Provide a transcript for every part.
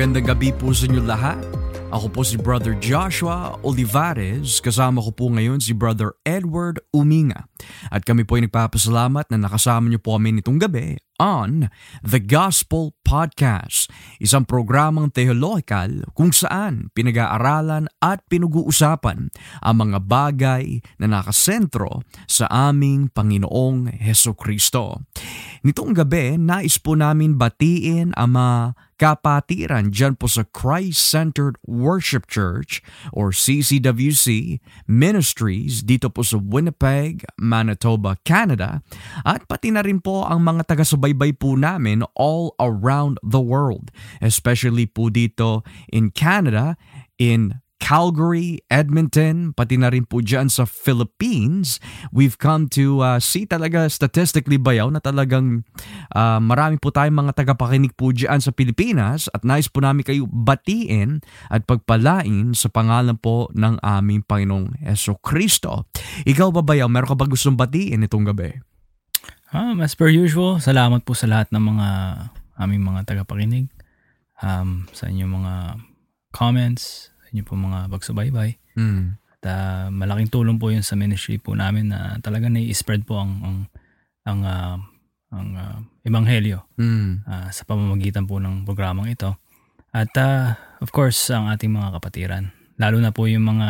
Magandang gabi po sa inyo lahat. Ako po si Brother Joshua Olivares, kasama ko po ngayon si Brother Edward Uminga. At kami po ay nagpapasalamat na nakasama niyo po kami nitong gabi on The Gospel Podcast, isang programang theological kung saan pinag-aaralan at pinag-uusapan ang mga bagay na nakasentro sa aming Panginoong Heso Kristo. Nitong gabi, nais po namin batiin ang mga kapatiran dyan po sa Christ-Centered Worship Church or CCWC Ministries dito po sa Winnipeg, Manitoba, Canada. At pati na rin po ang mga taga-subaybay po namin all around the world, especially po dito in Canada, in Calgary, Edmonton, pati na rin po dyan sa Philippines, we've come to uh, see talaga statistically bayaw na talagang uh, marami po tayong mga tagapakinig po dyan sa Pilipinas at nais po namin kayo batiin at pagpalain sa pangalan po ng aming Panginoong Yeso Kristo. Ikaw ba bayaw, meron ka ba gustong batiin itong gabi? Um, as per usual, salamat po sa lahat ng mga aming mga tagapakinig um, sa inyong mga comments, inyo po mga pagsubaybay. Mm. At uh, malaking tulong po yun sa ministry po namin na talaga nai-spread po ang ang ang uh, ang uh, ebanghelyo Mm. uh, sa pamamagitan po ng programang ito. At uh, of course, ang ating mga kapatiran, lalo na po yung mga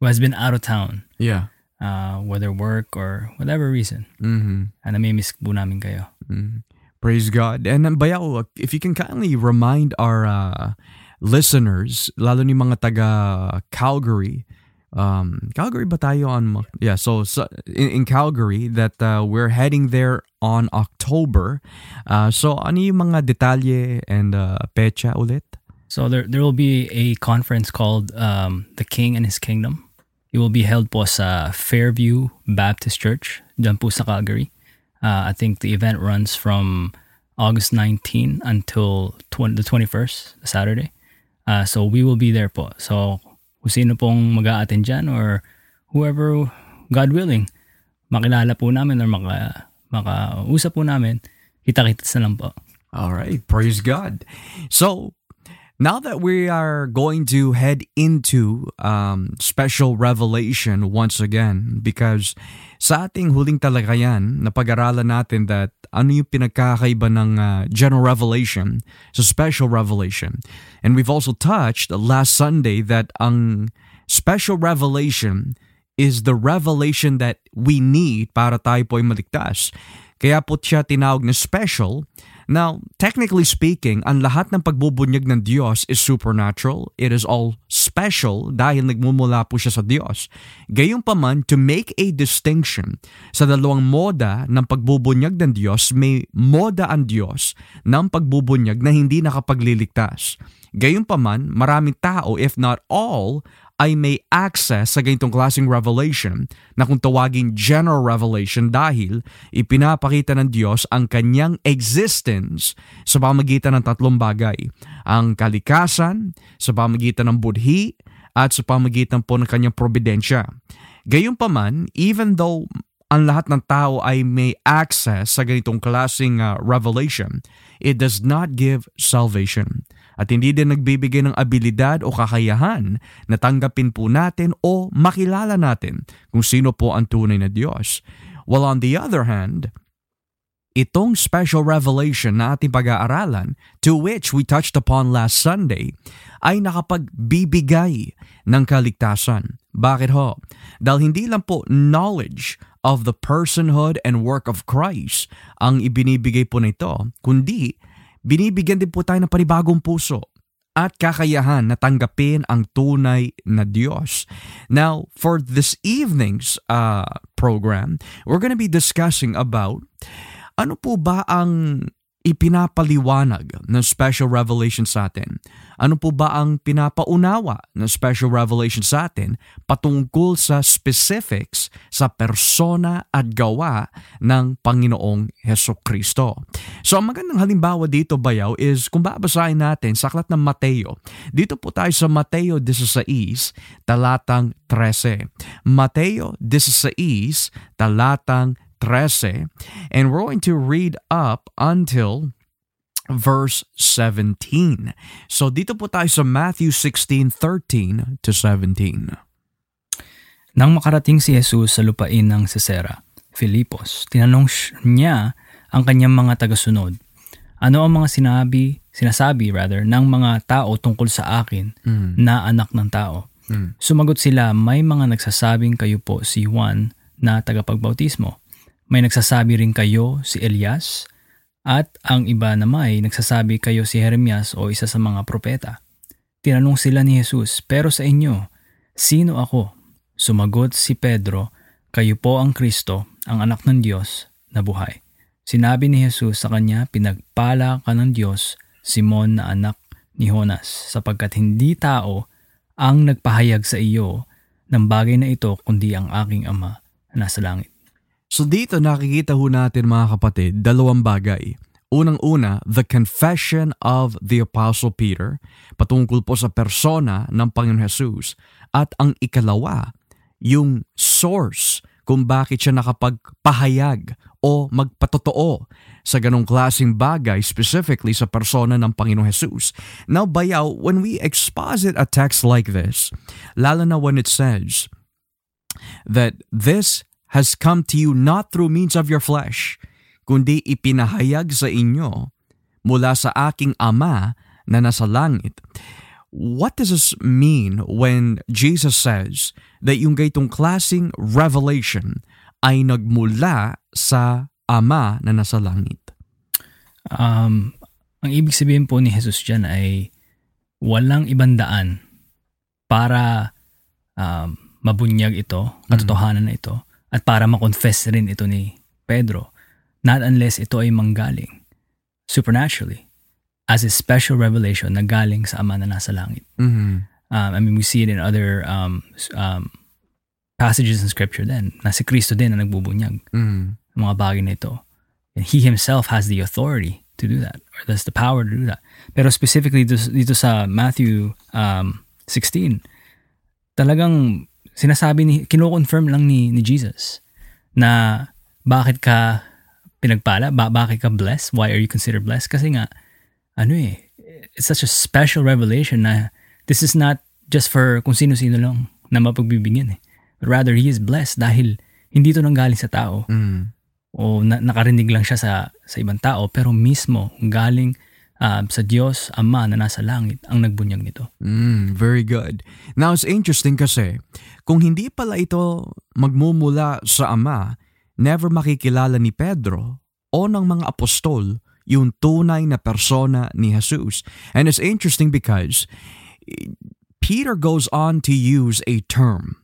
who has been out of town, Yeah. uh, whether work or whatever reason. Mm-hmm. Uh, namimiss po namin kayo. Mm. Praise God. And um, Bayaw, if you can kindly remind our uh, listeners, lalo ni mga taga Calgary, um, Calgary ba tayo on? Yeah, so, so in, in Calgary that uh, we're heading there on October. Uh, so ano yung mga detalye and uh, pecha ulit? So there there will be a conference called um, The King and His Kingdom. It will be held po sa Fairview Baptist Church, dyan po sa Calgary. Uh, I think the event runs from August 19 until 20, the 21st, Saturday. Uh, so we will be there po. So kung sino pong mag attend dyan or whoever, God willing, makilala po namin or maka, makausap po namin, kita-kita na lang po. All right, praise God. So, now that we are going to head into um, special revelation once again, because sa ating huling talakayan, napag-aralan natin that ano yung pinagkakaiba ng uh, general revelation sa special revelation. And we've also touched last Sunday that ang special revelation is the revelation that we need para tayo po ay maligtas. Kaya po siya tinawag na special. Now, technically speaking, ang lahat ng pagbubunyag ng Diyos is supernatural. It is all special dahil nagmumula po siya sa Diyos. Gayunpaman, to make a distinction sa dalawang moda ng pagbubunyag ng Diyos, may moda ang Diyos ng pagbubunyag na hindi nakapagliligtas. Gayunpaman, maraming tao, if not all, ay may access sa ganitong klaseng revelation na kung tawagin general revelation dahil ipinapakita ng Diyos ang kanyang existence sa pamagitan ng tatlong bagay. Ang kalikasan, sa pamagitan ng budhi, at sa pamagitan po ng kanyang probidensya. Gayunpaman, even though ang lahat ng tao ay may access sa ganitong klaseng uh, revelation, it does not give salvation. At hindi din nagbibigay ng abilidad o kakayahan na tanggapin po natin o makilala natin kung sino po ang tunay na Diyos. While on the other hand, itong special revelation na ating pag-aaralan to which we touched upon last Sunday ay nakapagbibigay ng kaligtasan. Bakit ho? Dahil hindi lang po knowledge of the personhood and work of Christ ang ibinibigay po nito, kundi binibigyan din po tayo ng panibagong puso at kakayahan na tanggapin ang tunay na Diyos. Now, for this evening's uh, program, we're going to be discussing about ano po ba ang ipinapaliwanag ng special revelation sa atin? Ano po ba ang pinapaunawa ng special revelation sa atin patungkol sa specifics sa persona at gawa ng Panginoong Heso Kristo? So ang magandang halimbawa dito bayaw is kung babasahin natin sa aklat ng Mateo. Dito po tayo sa Mateo 16, talatang 13. Mateo 16, talatang 13. And we're going to read up until verse 17. So dito po tayo sa Matthew 16:13 to 17. Nang makarating si Jesus sa lupain ng Cesarea, Filipos, tinanong niya ang kanyang mga tagasunod, ano ang mga sinabi, sinasabi rather, ng mga tao tungkol sa akin Mm. na anak ng tao? Mm. Sumagot sila, may mga nagsasabing kayo po si Juan na tagapagbautismo. May nagsasabi rin kayo si Elias at ang iba na may nagsasabi kayo si Jeremias o isa sa mga propeta. Tinanong sila ni Jesus, pero sa inyo, sino ako? Sumagot si Pedro, kayo po ang Kristo, ang anak ng Diyos na buhay. Sinabi ni Jesus sa kanya, pinagpala ka ng Diyos, Simon na anak ni Jonas, sapagkat hindi tao ang nagpahayag sa iyo ng bagay na ito kundi ang aking ama na nasa langit. So dito nakikita ho natin mga kapatid, dalawang bagay. Unang-una, the confession of the Apostle Peter patungkol po sa persona ng Panginoon Jesus. At ang ikalawa, yung source kung bakit siya nakapagpahayag o magpatotoo sa ganong klaseng bagay specifically sa persona ng Panginoong Jesus. Now, bayaw, when we exposit a text like this, lalo na when it says that this has come to you not through means of your flesh, kundi ipinahayag sa inyo mula sa aking Ama na nasa langit. What does this mean when Jesus says that yung gaytong klaseng revelation ay nagmula sa Ama na nasa langit? Um, ang ibig sabihin po ni Jesus dyan ay walang ibang daan para um, mabunyag ito, katotohanan na ito, at para makonfess rin ito ni Pedro. Not unless ito ay manggaling supernaturally as a special revelation na galing sa Ama na nasa langit. Mhm. Um, I mean, we see it in other um, um, passages in Scripture din, na si Kristo din na nagbubunyag Mhm. ng mga bagay na ito. And He Himself has the authority to do that, or has the power to do that. Pero specifically dito, dito sa Matthew um, 16, talagang sinasabi ni, kino-confirm lang ni, ni Jesus na bakit ka pinagpala, ba, bakit ka blessed, why are you considered blessed? Kasi nga, ano eh, it's such a special revelation na this is not just for kung sino-sino lang na mapagbibigyan eh. But rather, he is blessed dahil hindi ito nanggaling sa tao Mhm. o na, nakarinig lang siya sa, sa ibang tao pero mismo galing um, sa Diyos, Ama na nasa langit ang nagbunyag nito. Mm, very good. Now, it's interesting kasi, kung hindi pala ito magmumula sa Ama, never makikilala ni Pedro o ng mga apostol yung tunay na persona ni Jesus. And it's interesting because Peter goes on to use a term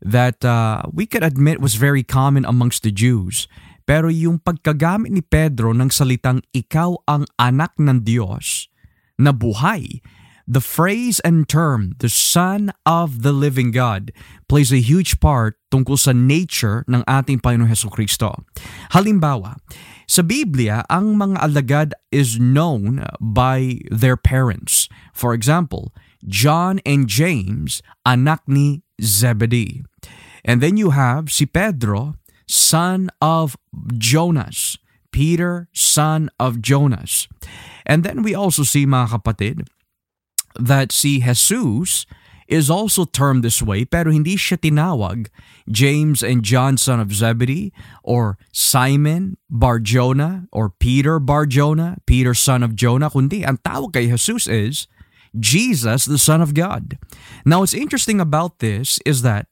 that uh, we could admit was very common amongst the Jews. Pero yung pagkagamit ni Pedro ng salitang ikaw ang anak ng Diyos na buhay, the phrase and term, the Son of the Living God, plays a huge part tungkol sa nature ng ating Panginoong Heso Kristo. Halimbawa, sa Biblia, ang mga alagad is known by their parents. For example, John and James, anak ni Zebedee. And then you have si Pedro, son of Jonas. Peter, son of Jonas. And then we also see, mga kapatid, that si Jesus is also termed this way pero hindi siya tinawag James and John son of Zebedee or Simon Bar-Jonah or Peter Bar-Jonah, Peter son of Jonah, kundi ang tawag kay Jesus is Jesus the Son of God. Now what's interesting about this is that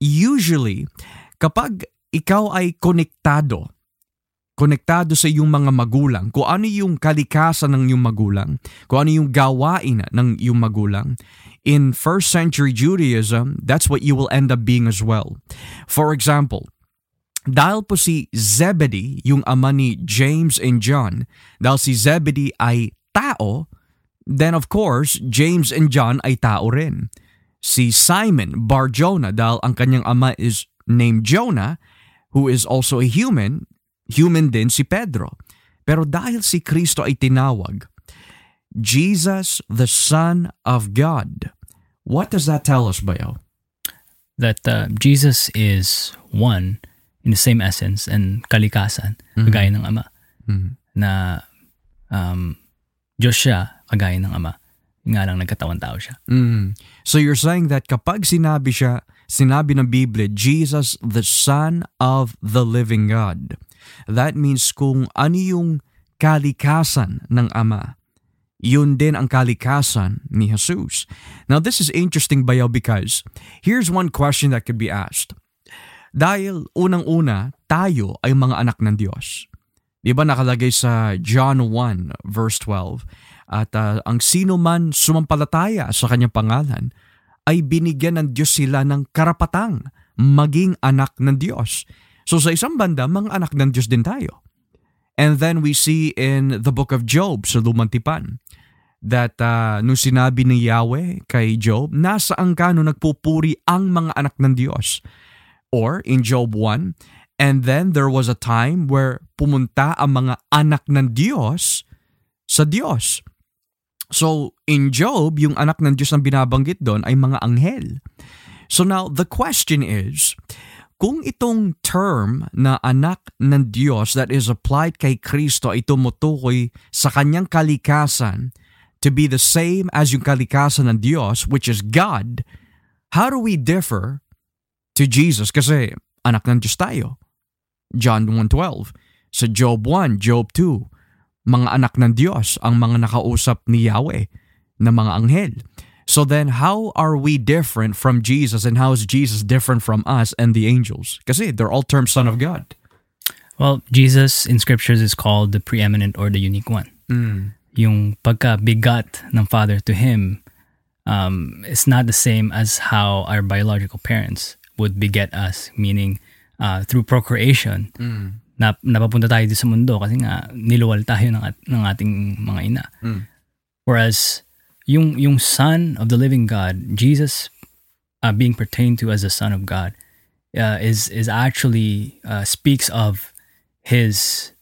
usually kapag ikaw ay konektado konektado sa iyong mga magulang, kung ano yung kalikasan ng iyong magulang, kung ano yung gawain ng iyong magulang. In first century Judaism, that's what you will end up being as well. For example, dahil po si Zebedee, yung ama ni James and John, dahil si Zebedee ay tao, then of course, James and John ay tao rin. Si Simon Bar-Jonah, dahil ang kanyang ama is named Jonah, who is also a human, human din si Pedro. Pero dahil si Kristo ay tinawag, Jesus the Son of God. What does that tell us, Bayo? That uh, Jesus is one in the same essence and kalikasan, kagaya ng Ama. Mhm. Na um, Diyos siya, kagaya ng Ama. Nga lang nagkatawan tao siya. Mm. So you're saying that kapag sinabi siya, sinabi ng Biblia, Jesus the Son of the Living God, that means kung ano yung kalikasan ng Ama, yun din ang kalikasan ni Jesus. Now this is interesting bayaw because here's one question that could be asked. Dahil unang-una, tayo ay mga anak ng Diyos. Di ba nakalagay sa John 1 verse 12? At uh, ang sino man sumampalataya sa kanyang pangalan ay binigyan ng Diyos sila ng karapatang maging anak ng Diyos. So sa isang banda, mga anak ng Diyos din tayo. And then we see in the book of Job sa Lumang Tipan that uh, nung sinabi ni Yahweh kay Job, nasaan ka nung nagpupuri ang mga anak ng Diyos? Or in Job 1, and then there was a time where pumunta ang mga anak ng Diyos sa Diyos. So in Job, yung anak ng Diyos na binabanggit doon ay mga anghel. So now the question is, kung itong term na anak ng Diyos that is applied kay Kristo ay tumutukoy sa kanyang kalikasan to be the same as yung kalikasan ng Diyos, which is God, how do we differ to Jesus? Kasi anak ng Diyos tayo. John 1.12, sa Job 1, Job 2, mga anak ng Diyos ang mga nakausap ni Yahweh na mga anghel. So then, how are we different from Jesus and how is Jesus different from us and the angels? Kasi they're all termed Son of God. Well, Jesus in scriptures is called the preeminent or the unique one. Mm. Yung pagka-bigat ng Father to Him um, is not the same as how our biological parents would beget us, meaning uh, through procreation, Mm. Na, napapunta tayo dito sa mundo kasi nga niluwal tayo ng, at, ng ating mga ina. Mm. Whereas yung yung son of the living God, Jesus uh, being pertained to as a son of God uh, is is actually uh, speaks of his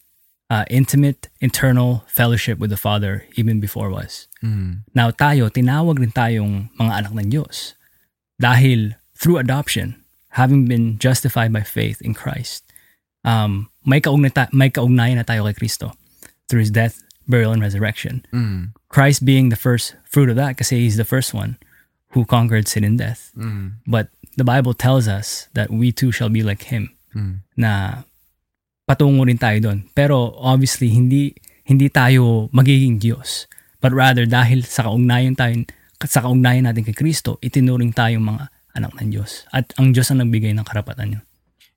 uh, intimate internal fellowship with the Father even before was. Mm. Now tayo, tinawag rin tayong mga anak ng Diyos dahil through adoption, having been justified by faith in Christ, um, may, kaugnay ta- may kaugnayan na tayo kay Kristo through His death, burial, and resurrection. Mm. Christ being the first fruit of that kasi He's the first one who conquered sin and death. Mm. But the Bible tells us that we too shall be like Him Mm. na patungo rin tayo doon. Pero obviously, hindi hindi tayo magiging Diyos. But rather, dahil sa kaugnayan, tayo, sa kaugnayan natin kay Kristo, itinuring tayong mga anak ng Diyos. At ang Diyos ang nagbigay ng karapatan niyo.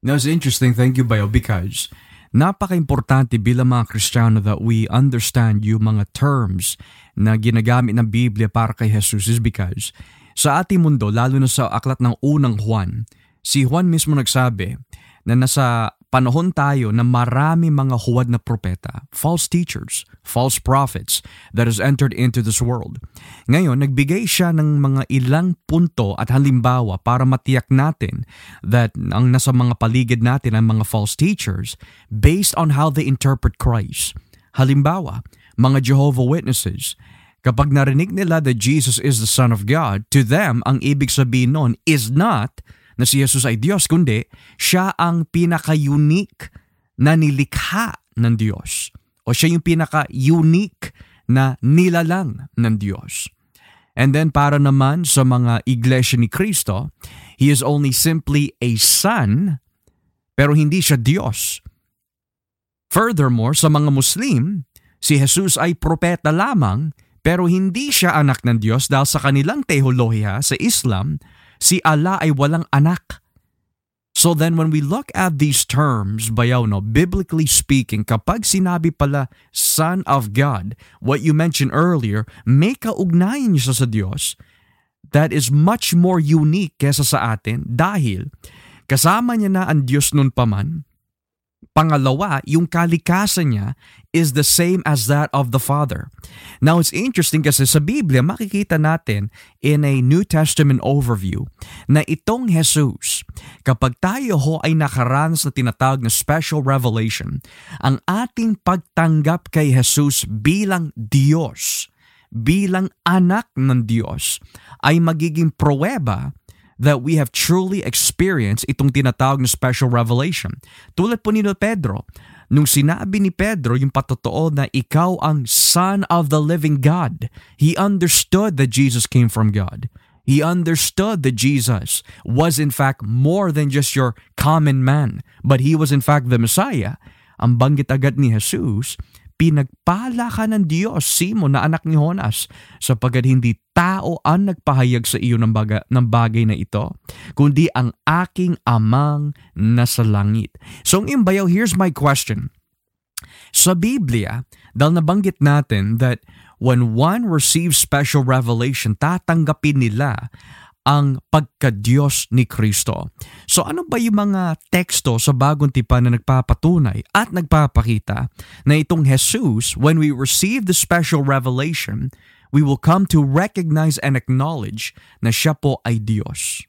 Now, it's interesting. Thank you, Bayo, because napaka-importante bilang mga Kristiyano that we understand yung mga terms na ginagamit ng Biblia para kay Jesus is because sa ating mundo, lalo na sa aklat ng unang Juan, si Juan mismo nagsabi na nasa panahon tayo na marami mga huwad na propeta, false teachers, false prophets that has entered into this world. Ngayon, nagbigay siya ng mga ilang punto at halimbawa para matiyak natin that ang nasa mga paligid natin ang mga false teachers based on how they interpret Christ. Halimbawa, mga Jehovah Witnesses, kapag narinig nila that Jesus is the Son of God, to them, ang ibig sabihin nun is not na si Jesus ay Diyos, kundi siya ang pinaka-unique na nilikha ng Diyos. O siya yung pinaka-unique na nilalang ng Diyos. And then para naman sa mga iglesia ni Kristo, He is only simply a Son, pero hindi siya Diyos. Furthermore, sa mga Muslim, si Jesus ay propeta lamang, pero hindi siya anak ng Diyos dahil sa kanilang teolohiya sa Islam, si Allah ay walang anak. So then when we look at these terms, bayaw no, biblically speaking, kapag sinabi pala Son of God, what you mentioned earlier, may kaugnayan niya sa Diyos that is much more unique kesa sa atin dahil kasama niya na ang Diyos nun paman. Pangalawa, yung kalikasan niya is the same as that of the Father. Now, it's interesting kasi sa Biblia, makikita natin in a New Testament overview na itong Jesus, kapag tayo ho ay nakaranas na tinatawag na special revelation, ang ating pagtanggap kay Jesus bilang Diyos, bilang anak ng Diyos, ay magiging pruweba that we have truly experienced itong tinatawag na special revelation. Tulad po ni Pedro, nung sinabi ni Pedro yung patotoo na ikaw ang Son of the Living God, he understood that Jesus came from God. He understood that Jesus was in fact more than just your common man, but he was in fact the Messiah. Ang banggit agad ni Jesus, pinagpala ka ng Diyos, Simon na anak ni Jonas, sapagkat hindi tao ang nagpahayag sa iyo ng, baga, ng bagay na ito, kundi ang aking amang nasa langit. So ang imbayaw, here's my question. Sa Biblia, dahil nabanggit natin that when one receives special revelation, tatanggapin nila ang pagka-Diyos ni Kristo. So ano ba yung mga teksto sa bagong tipan na nagpapatunay at nagpapakita na itong Jesus, when we receive the special revelation, we will come to recognize and acknowledge na siya po ay Diyos?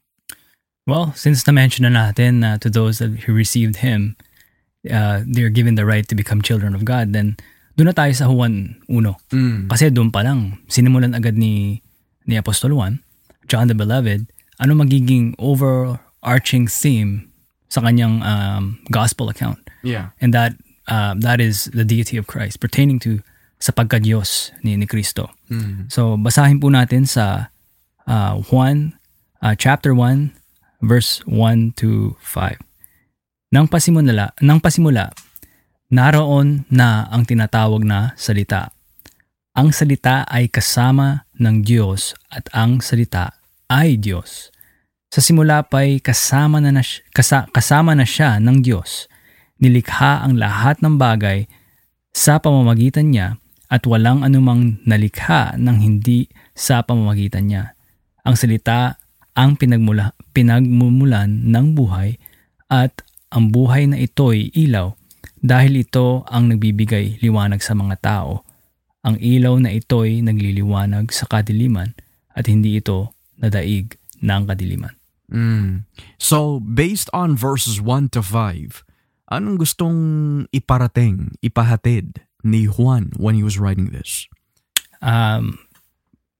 Well, since na-mention na natin uh, to those that who received Him, uh, they're given the right to become children of God, then doon na tayo sa Juan 1. Mm. Kasi doon pa lang, sinimulan agad ni, ni Apostol Juan, John the Beloved, ano magiging overarching theme sa kanyang um, gospel account. Yeah. And that uh, that is the deity of Christ pertaining to sa pagka-Diyos ni, ni Kristo. Mm. So basahin po natin sa uh, Juan uh, chapter 1 verse 1 to 5. Nang pasimula, nang pasimula, naroon na ang tinatawag na salita. Ang salita ay kasama ng Diyos at ang salita ay Diyos. Sa simula pa'y kasama na, na kasa, kasama na siya ng Diyos. Nilikha ang lahat ng bagay sa pamamagitan niya at walang anumang nalikha ng hindi sa pamamagitan niya. Ang salita ang pinagmula, pinagmumulan ng buhay at ang buhay na ito'y ilaw dahil ito ang nagbibigay liwanag sa mga tao. Ang ilaw na ito'y nagliliwanag sa kadiliman at hindi ito nadaig ng kadiliman. Mm. So, based on verses 1 to 5, anong gustong iparating, ipahatid ni Juan when he was writing this? Um,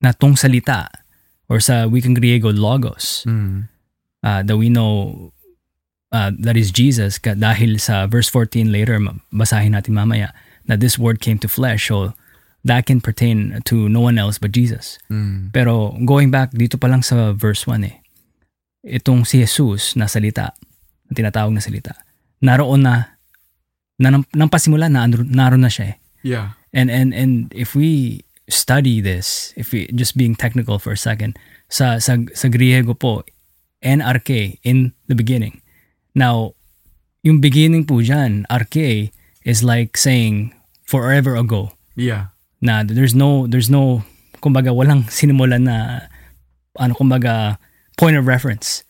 na tong salita or sa wikang Griego logos Mm. uh, that we know uh, that is Jesus ka, dahil sa verse 14 later basahin natin mamaya na this word came to flesh so that can pertain to no one else but Jesus. Mm. Pero going back dito pa lang sa verse 1 eh. Itong si Jesus na salita, na tinatawag na salita. Naroon na na nang, nang pasimula na naroon na siya eh. Yeah. And and and if we study this, if we just being technical for a second, sa sa sa Griego po, NRK in the beginning. Now, yung beginning po dyan, arche is like saying forever ago Yeah. Na there's no there's no kumbaga walang sinimulan na ano kumbaga point of reference.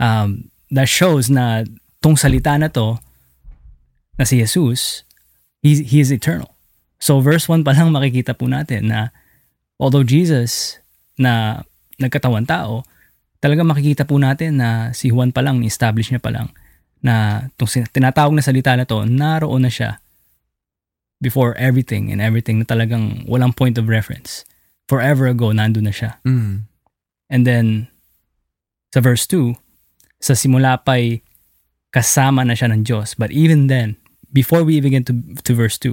Um that shows na tong salita na to na si Jesus he, he is eternal. So verse 1 pa lang makikita po natin na although Jesus na nagkatawan tao talaga makikita po natin na si Juan pa lang ni-establish niya pa lang na tong tinatawag na salita na to naroon na siya before everything and everything na talagang walang point of reference. Forever ago, nandun na siya. Mm. And then, sa verse 2, sa simula pa'y kasama na siya ng Diyos. But even then, before we even get to, to verse 2,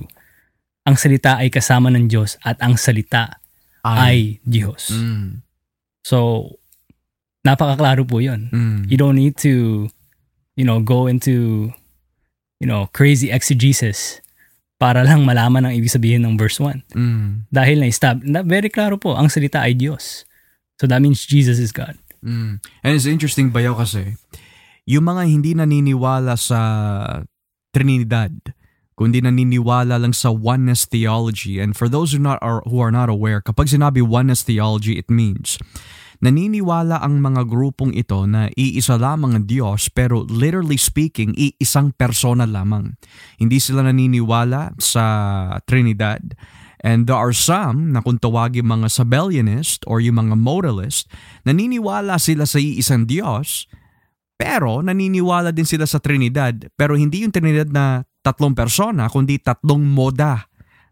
ang salita ay kasama ng Diyos at ang salita ay Diyos. Mm. So, napakaklaro po yun. Mm. You don't need to, you know, go into, you know, crazy exegesis para lang malaman ang ibig sabihin ng verse 1. Mm. Dahil na-stab, na very klaro po, ang salita ay Diyos. So that means Jesus is God. Mm. And it's interesting bayaw kasi, yung mga hindi naniniwala sa Trinidad, kundi naniniwala lang sa oneness theology. And for those who not are who are not aware, kapag sinabi oneness theology, it means naniniwala ang mga grupong ito na iisa lamang ang Diyos pero literally speaking, iisang persona lamang. Hindi sila naniniwala sa Trinidad. And there are some na kung tawagin mga Sabellianist or yung mga modalist, naniniwala sila sa iisang Diyos, pero naniniwala din sila sa Trinidad. Pero hindi yung Trinidad na tatlong persona, kundi tatlong moda.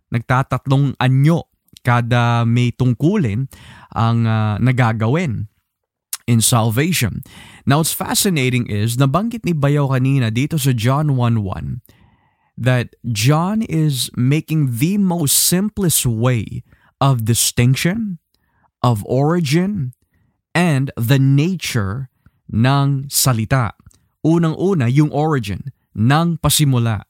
Nagtatatlong anyo kada may tungkulin ang uh, nagagawin. in salvation. Now, what's fascinating is, nabanggit ni Bayaw kanina dito sa John 1.1 that John is making the most simplest way of distinction, of origin, and the nature ng salita. Unang-una, yung origin ng pasimula.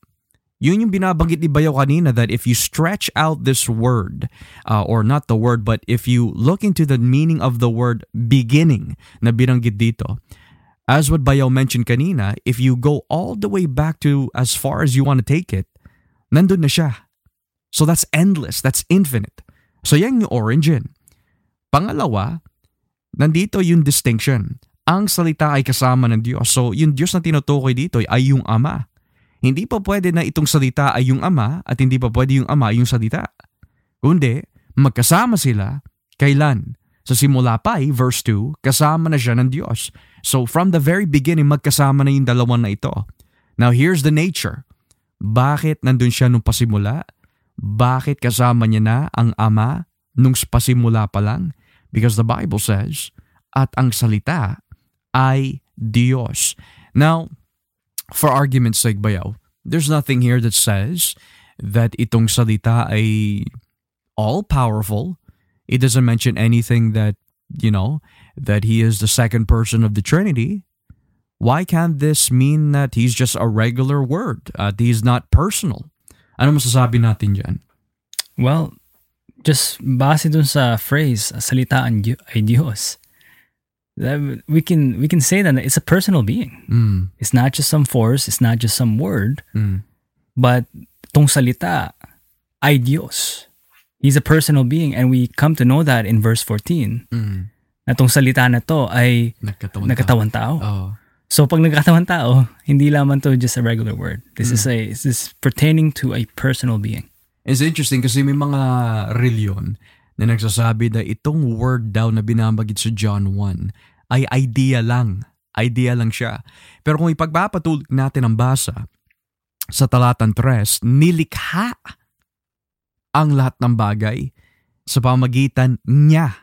Yun yung binabanggit ni Bayo kanina that if you stretch out this word, uh, or not the word, but if you look into the meaning of the word beginning na binanggit dito, as what Bayo mentioned kanina, if you go all the way back to as far as you want to take it, nandun na siya. So that's endless, that's infinite. So yan yung origin. Pangalawa, nandito yung distinction. Ang salita ay kasama ng Diyos. So yung Diyos na tinutukoy dito ay yung Ama. Hindi pa pwede na itong salita ay yung ama at hindi pa pwede yung ama yung salita. Kundi, magkasama sila, kailan? Sa simula pa ay, verse 2, kasama na siya ng Diyos. So from the very beginning, magkasama na yung dalawa na ito. Now here's the nature. Bakit nandun siya nung pasimula? Bakit kasama niya na ang ama nung pasimula pa lang? Because the Bible says, at ang salita ay Diyos. Now, for argument's sake bayaw, there's nothing here that says that itong salita ay all-powerful. It doesn't mention anything that, you know, that he is the second person of the Trinity. Why can't this mean that he's just a regular word? At he's not personal? Ano masasabi natin dyan? Well, just base dun sa phrase, salita ang Di- ay Diyos, we can we can say that it's a personal being. Mm, It's not just some force, it's not just some word, mm, but tong salita ay Diyos. He's a personal being and we come to know that in verse 14 mm. na tong salita na to ay Nagkatawan. nagkatawang tao. Oh. So pag nagkatawang tao, hindi lamang to just a regular word. This is a this is pertaining to a personal being. It's interesting kasi may mga reliyon na nagsasabi na itong word daw na binabagit sa John 1 ay idea lang. Idea lang siya. Pero kung ipagpapatuloy natin ang basa sa talatan 3, nilikha ang lahat ng bagay sa pamagitan niya.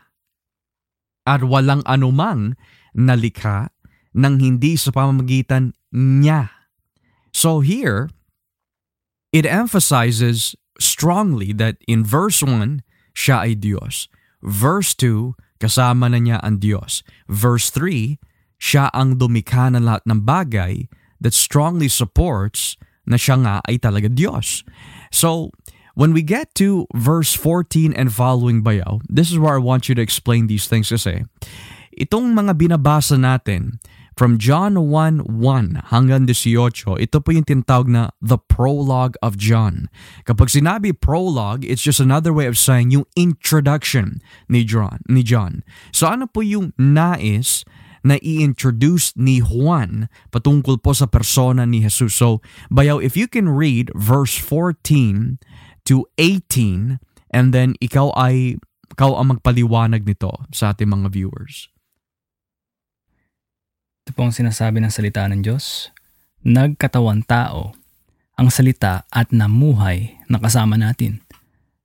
At walang anumang nalikha nang hindi sa pamamagitan niya. So here, it emphasizes strongly that in verse 1, siya ay Diyos. Verse 2, kasama na niya ang Diyos. Verse 3, siya ang dumikha ng lahat ng bagay that strongly supports na siya nga ay talaga Diyos. So, when we get to verse 14 and following bayaw, this is where I want you to explain these things kasi itong mga binabasa natin from John 1.1 hanggang 18, ito po yung tinatawag na the prologue of John. Kapag sinabi prologue, it's just another way of saying yung introduction ni John. Ni John. So ano po yung nais na i-introduce ni Juan patungkol po sa persona ni Jesus. So, bayaw, if you can read verse 14 to 18 and then ikaw ay ikaw ang magpaliwanag nito sa ating mga viewers. Ito pong sinasabi ng salita ng Diyos. Nagkatawan tao ang salita at namuhay na kasama natin.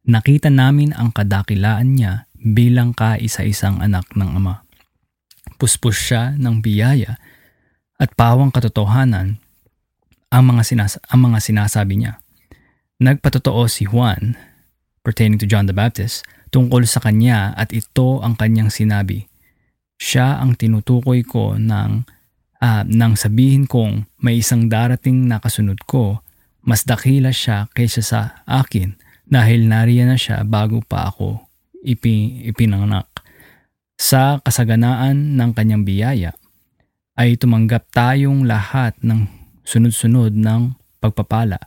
Nakita namin ang kadakilaan niya bilang kaisa-isang anak ng Ama. Puspos siya ng biyaya at pawang katotohanan ang mga, sinas- ang mga sinasabi niya. Nagpatotoo si Juan, pertaining to John the Baptist, tungkol sa kanya at ito ang kanyang sinabi siya ang tinutukoy ko ng ah, nang sabihin kong may isang darating na kasunod ko, mas dakila siya kaysa sa akin dahil nariyan na siya bago pa ako ipi, ipinanganak. Sa kasaganaan ng kanyang biyaya, ay tumanggap tayong lahat ng sunod-sunod ng pagpapala.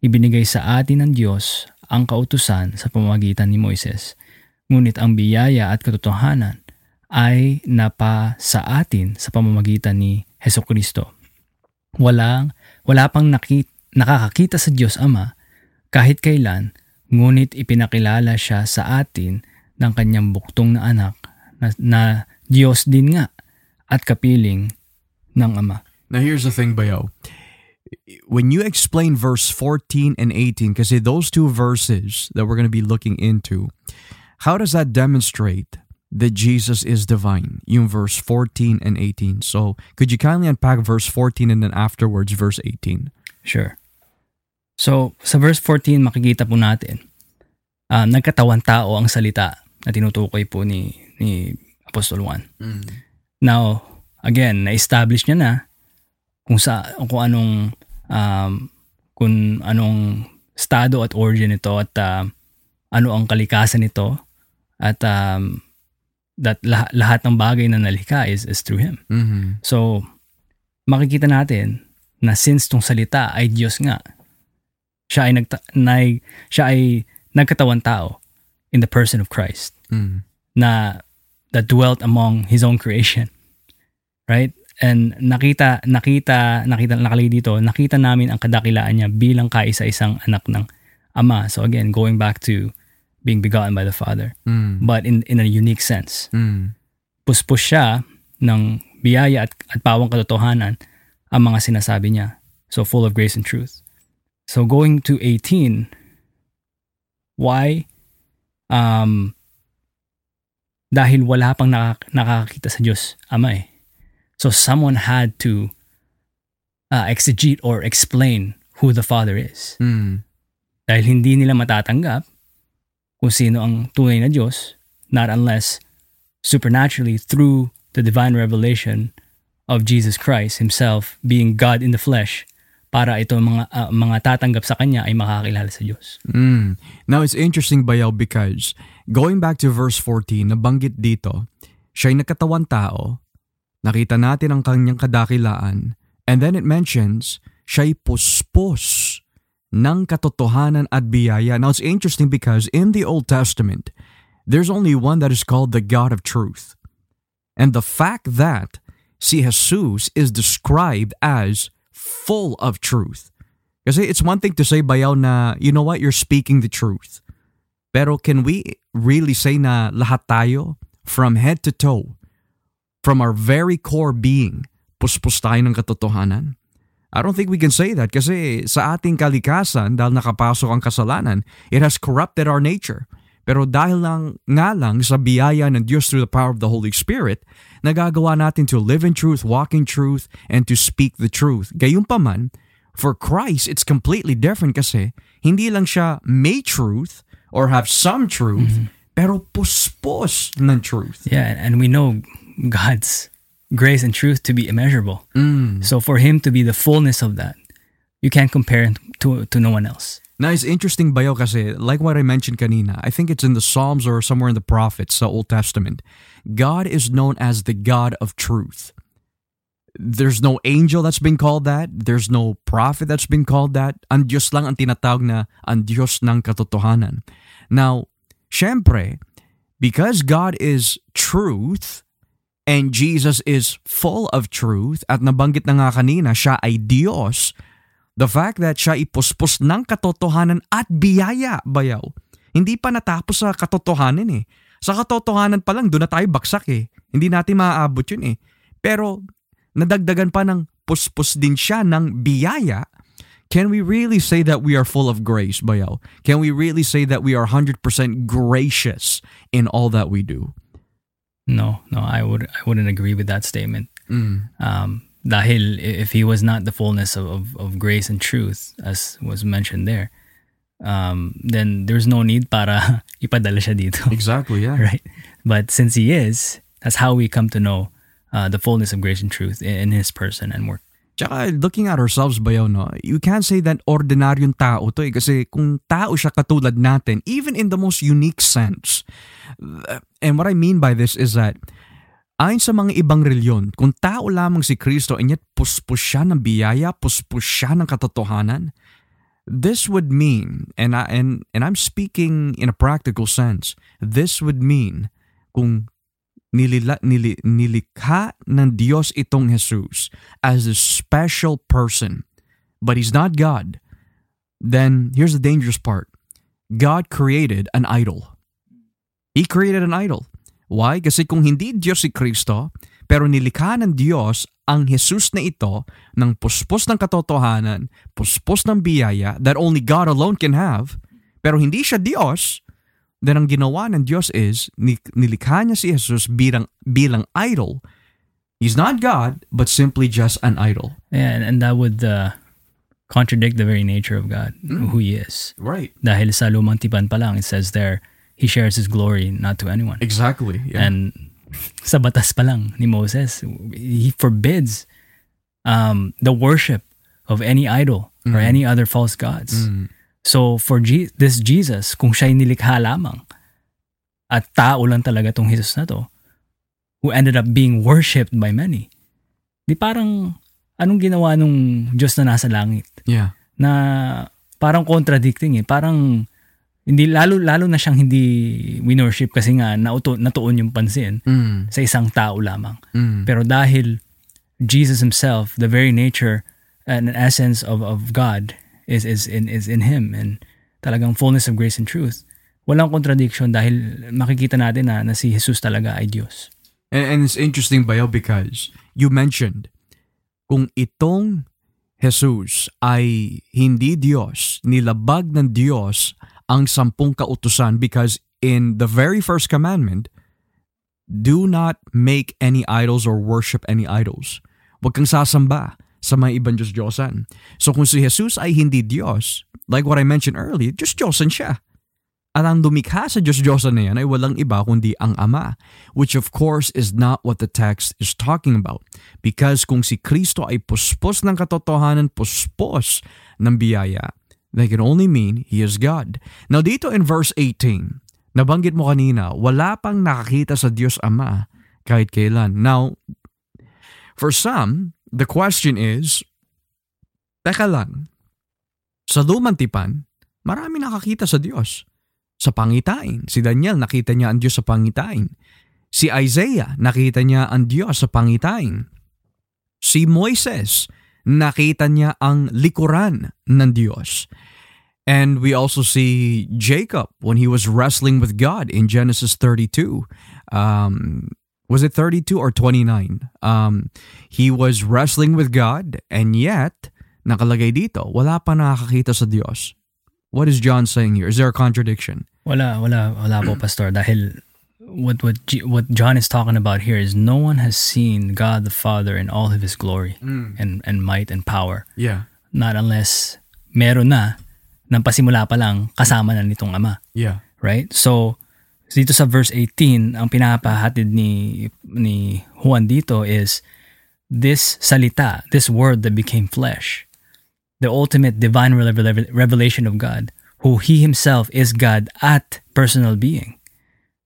Ibinigay sa atin ng Diyos ang kautusan sa pamamagitan ni Moises. Ngunit ang biyaya at katotohanan ay napa sa atin sa pamamagitan ni Heso Kristo. Walang, wala pang nakit, nakakakita sa Diyos Ama kahit kailan, ngunit ipinakilala siya sa atin ng kanyang buktong na anak na, na Diyos din nga at kapiling ng Ama. Now here's the thing, Bayo. When you explain verse 14 and 18, kasi those two verses that we're going to be looking into, how does that demonstrate that Jesus is divine. Yung verse 14 and 18. So, could you kindly unpack verse 14 and then afterwards verse 18? Sure. So, sa verse 14, makikita po natin, uh, nagkatawan tao ang salita na tinutukoy po ni, ni Apostol Juan. Now, again, na-establish niya na kung sa kung anong um, kung anong estado at origin nito at uh, ano ang kalikasan nito at um, that lahat, lahat ng bagay na nalikha is, is through Him. Mm-hmm. So, makikita natin na since tong salita ay Diyos nga, siya ay, nagta, na, siya ay nagkatawan tao in the person of Christ Mm. na that dwelt among His own creation. Right? And nakita, nakita, nakita, nakalagay dito, nakita namin ang kadakilaan niya bilang kaisa-isang anak ng Ama. So again, going back to being begotten by the Father. Mm. But in, in a unique sense Mm. puspos siya ng biyaya at, at pawang katotohanan ang mga sinasabi niya. So full of grace and truth. So going to 18, why? Um, dahil wala pang nakak- nakakakita sa Diyos, Ama eh. So someone had to uh, exegete or explain who the Father is. Mm. Dahil hindi nila matatanggap kung sino ang tunay na Diyos, not unless supernaturally through the divine revelation of Jesus Christ himself being God in the flesh para ito mga ah, mga tatanggap sa kanya ay makakilala sa Diyos. Mm. Now, it's interesting, Bayaw, because going back to verse 14, nabanggit dito, siya'y nakatawan tao, nakita natin ang kanyang kadakilaan, and then it mentions, siya'y puspos ng katotohanan at biyaya. Now, it's interesting because in the Old Testament, there's only one that is called the God of truth. And the fact that si Jesus is described as full of truth. Kasi it's one thing to say bayaw na, you know what, you're speaking the truth. Pero can we really say na lahat tayo, from head to toe, from our very core being, puspos tayo ng katotohanan? I don't think we can say that kasi sa ating kalikasan, dahil nakapasok ang kasalanan, it has corrupted our nature. Pero dahil lang nga lang sa biyaya ng Diyos through the power of the Holy Spirit, nagagawa natin to live in truth, walk in truth, and to speak the truth. Gayunpaman, for Christ, it's completely different kasi hindi lang siya may truth or have some truth, pero puspos ng truth. Yeah, and we know God's grace and truth to be immeasurable. Mm. So for him to be the fullness of that, you can't compare him to to no one else. Now, it's interesting bayo kasi, like what I mentioned kanina, I think it's in the Psalms or somewhere in the prophets the Old Testament, God is known as the God of truth. There's no angel that's been called that. There's no prophet that's been called that. Ang Diyos lang ang tinatawag na ang Diyos ng katotohanan. Now, syempre, because God is truth, and Jesus is full of truth, at nabanggit na nga kanina, siya ay Diyos, The fact that siya ipuspos ng katotohanan at biyaya, bayaw. Hindi pa natapos sa katotohanan eh. Sa katotohanan pa lang, doon na tayo baksak eh. Hindi natin maaabot yun eh. Pero nadagdagan pa ng puspos din siya ng biyaya. Can we really say that we are full of grace, bayaw? Can we really say that we are 100% gracious in all that we do? No, no, I would I wouldn't agree with that statement. Mm. Um, dahil if he was not the fullness of, of, of grace and truth, as was mentioned there, um, then there's no need para ipadala siya dito. Exactly, yeah. right? But since he is, that's how we come to know uh, the fullness of grace and truth in, in his person and work. Tsaka looking at ourselves ba yun, no? you can't say that ordinaryong tao to eh. Kasi kung tao siya katulad natin, even in the most unique sense. And what I mean by this is that ayon sa mga ibang reliyon, kung tao lamang si Kristo and yet puspos siya ng biyaya, puspos siya ng katotohanan, this would mean, and, I, and, and I'm speaking in a practical sense, this would mean kung nilila, nili, nilikha ng Diyos itong Jesus as a special person, but He's not God, then here's the dangerous part. God created an idol. He created an idol. Why? Kasi kung hindi Diyos si Kristo, pero nilikha ng Diyos ang Jesus na ito ng puspos ng katotohanan, puspos ng biyaya that only God alone can have, pero hindi siya Diyos, then ang ginawa ng Diyos is, ni- nilikha niya si Jesus bilang, bilang idol. He's not God, but simply just an idol. Yeah, and, and that would uh, contradict the very nature of God, who He is. Right. Dahil sa lumang tipan pa lang, it says there, He shares His glory not to anyone. Exactly. Yeah. And sa batas pa lang ni Moses, he forbids um, the worship of any idol or any other false gods. Mm. So for Je- this Jesus, kung siya'y nilikha lamang at tao lang talaga tong Jesus na to, who ended up being worshipped by many, di parang anong ginawa nung Diyos na nasa langit? Yeah. Na parang contradicting eh. Parang hindi lalo lalo na siyang hindi winorship kasi nga nauto, natuon yung pansin Mm. sa isang tao lamang. Mm. Pero dahil Jesus himself, the very nature and essence of, of God is is in is in him and talagang fullness of grace and truth. Walang contradiction dahil makikita natin na, na si Jesus talaga ay Diyos. And, and it's interesting, Bayo, because you mentioned kung itong Jesus ay hindi Diyos, nilabag ng Diyos ang sampung kautusan because in the very first commandment, do not make any idols or worship any idols. Huwag kang sasamba sa mga ibang Diyos-Diyosan. So kung si Jesus ay hindi Diyos, like what I mentioned earlier, Diyos-Diyosan siya. At ang lumikha sa Diyos-Diyosan na yan ay walang iba kundi ang Ama, which of course is not what the text is talking about. Because kung si Kristo ay puspos ng katotohanan, puspos ng biyaya, that can only mean He is God. Now dito in verse 18, nabanggit mo kanina, wala pang nakakita sa Diyos Ama kahit kailan. Now, for some, the question is, teka lang, sa lumang tipan, marami nakakita sa Diyos sa pangitain. Si Daniel, nakita niya ang Diyos sa pangitain. Si Isaiah, nakita niya ang Diyos sa pangitain. Si Moises, nakita niya ang likuran ng Diyos. And we also see Jacob when he was wrestling with God in Genesis 32. Um, was it 32 or 29? Um, he was wrestling with God and yet, nakalagay dito, wala pa nakakakita sa Diyos. What is John saying here? Is there a contradiction? Wala, wala, wala po, Pastor. Dahil what, what, what John is talking about here is no one has seen God the Father in all of His glory and, and might and power. Yeah. Not unless meron na, nang pasimula pa lang, kasama na nitong Ama. Yeah. Right? So, dito sa verse 18, ang pinapahatid ni, ni Juan dito is this salita, this word that became flesh, the ultimate divine revel- revelation of God, who He Himself is God at personal being.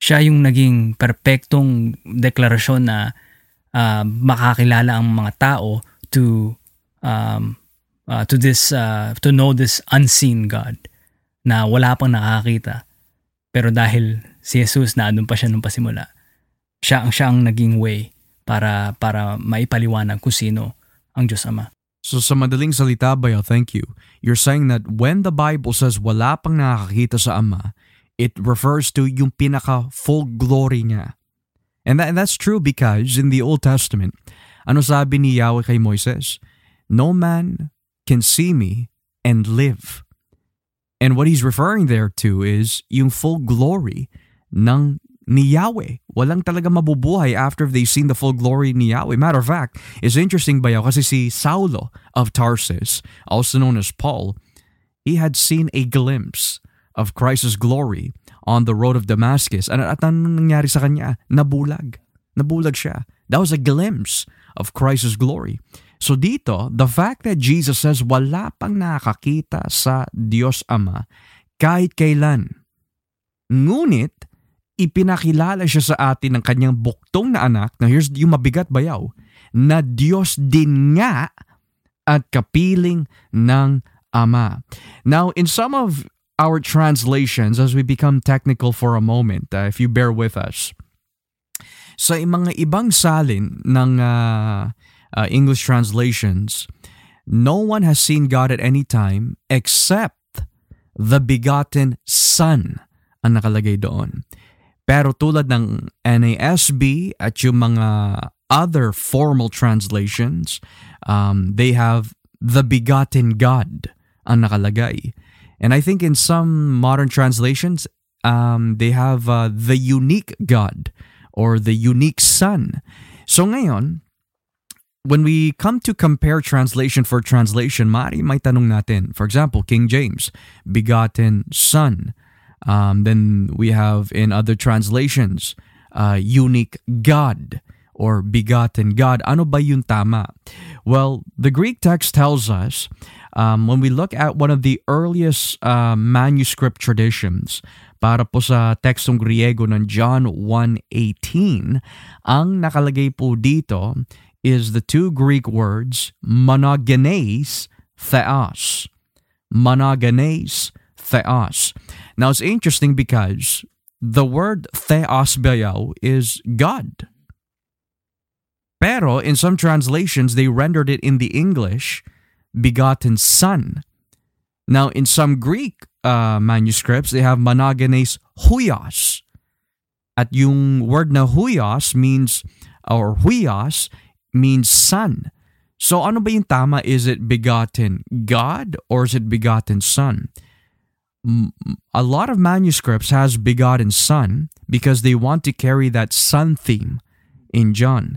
Siya yung naging perpektong deklarasyon na uh, makakilala ang mga tao to um, uh, to this uh, to know this unseen God na wala pang nakakita. Pero dahil si Jesus na andun pa siya nung pasimula, siya ang siya ang naging way para para maipaliwanag kung sino ang Diyos Ama. So sa madaling salita, Bayo, thank you. You're saying that when the Bible says wala pang nakakakita sa Ama, it refers to yung pinaka full glory niya. And, that, and that's true because in the Old Testament, ano sabi ni Yahweh kay Moises? No man can see me and live. And what he's referring there to is yung full glory ng ni Yahweh. Walang talaga mabubuhay after they've seen the full glory ni Yahweh. Matter of fact, it's interesting ba kasi si Saulo of Tarsus, also known as Paul, he had seen a glimpse of Christ's glory on the road of Damascus. At, at ano nangyari sa kanya? Nabulag. Nabulag siya. That was a glimpse of Christ's glory. So dito, the fact that Jesus says wala pang nakakita sa Diyos Ama kahit kailan. Ngunit, ipinakilala siya sa atin ng kanyang buktong na anak, na here's yung mabigat bayaw, na Diyos din nga at kapiling ng Ama. Now, in some of our translations, as we become technical for a moment, uh, if you bear with us, sa mga ibang salin ng uh, uh, English translations, no one has seen God at any time except the begotten Son ang nakalagay doon. Pero tulad ng NASB at yung mga other formal translations, um, they have the begotten God ang nakalagay. And I think in some modern translations, um, they have uh, the unique God or the unique Son. So ngayon, when we come to compare translation for translation, mari may tanong natin. For example, King James, begotten Son. Um, then we have in other translations, uh, unique God or begotten God. Ano ba yung tama? Well, the Greek text tells us um, when we look at one of the earliest uh, manuscript traditions, para po sa tekstong Griego ng John 1.18, ang nakalagay po dito is the two Greek words monogenes theos. Monogenes theos. Now it's interesting because the word theos bayaw is God. Pero in some translations, they rendered it in the English begotten son. Now, in some Greek uh, manuscripts, they have monogenes huios. At yung word na huios means, or huios means son. So ano ba yung tama? Is it begotten God or is it begotten son? A lot of manuscripts has begotten son because they want to carry that son theme in John.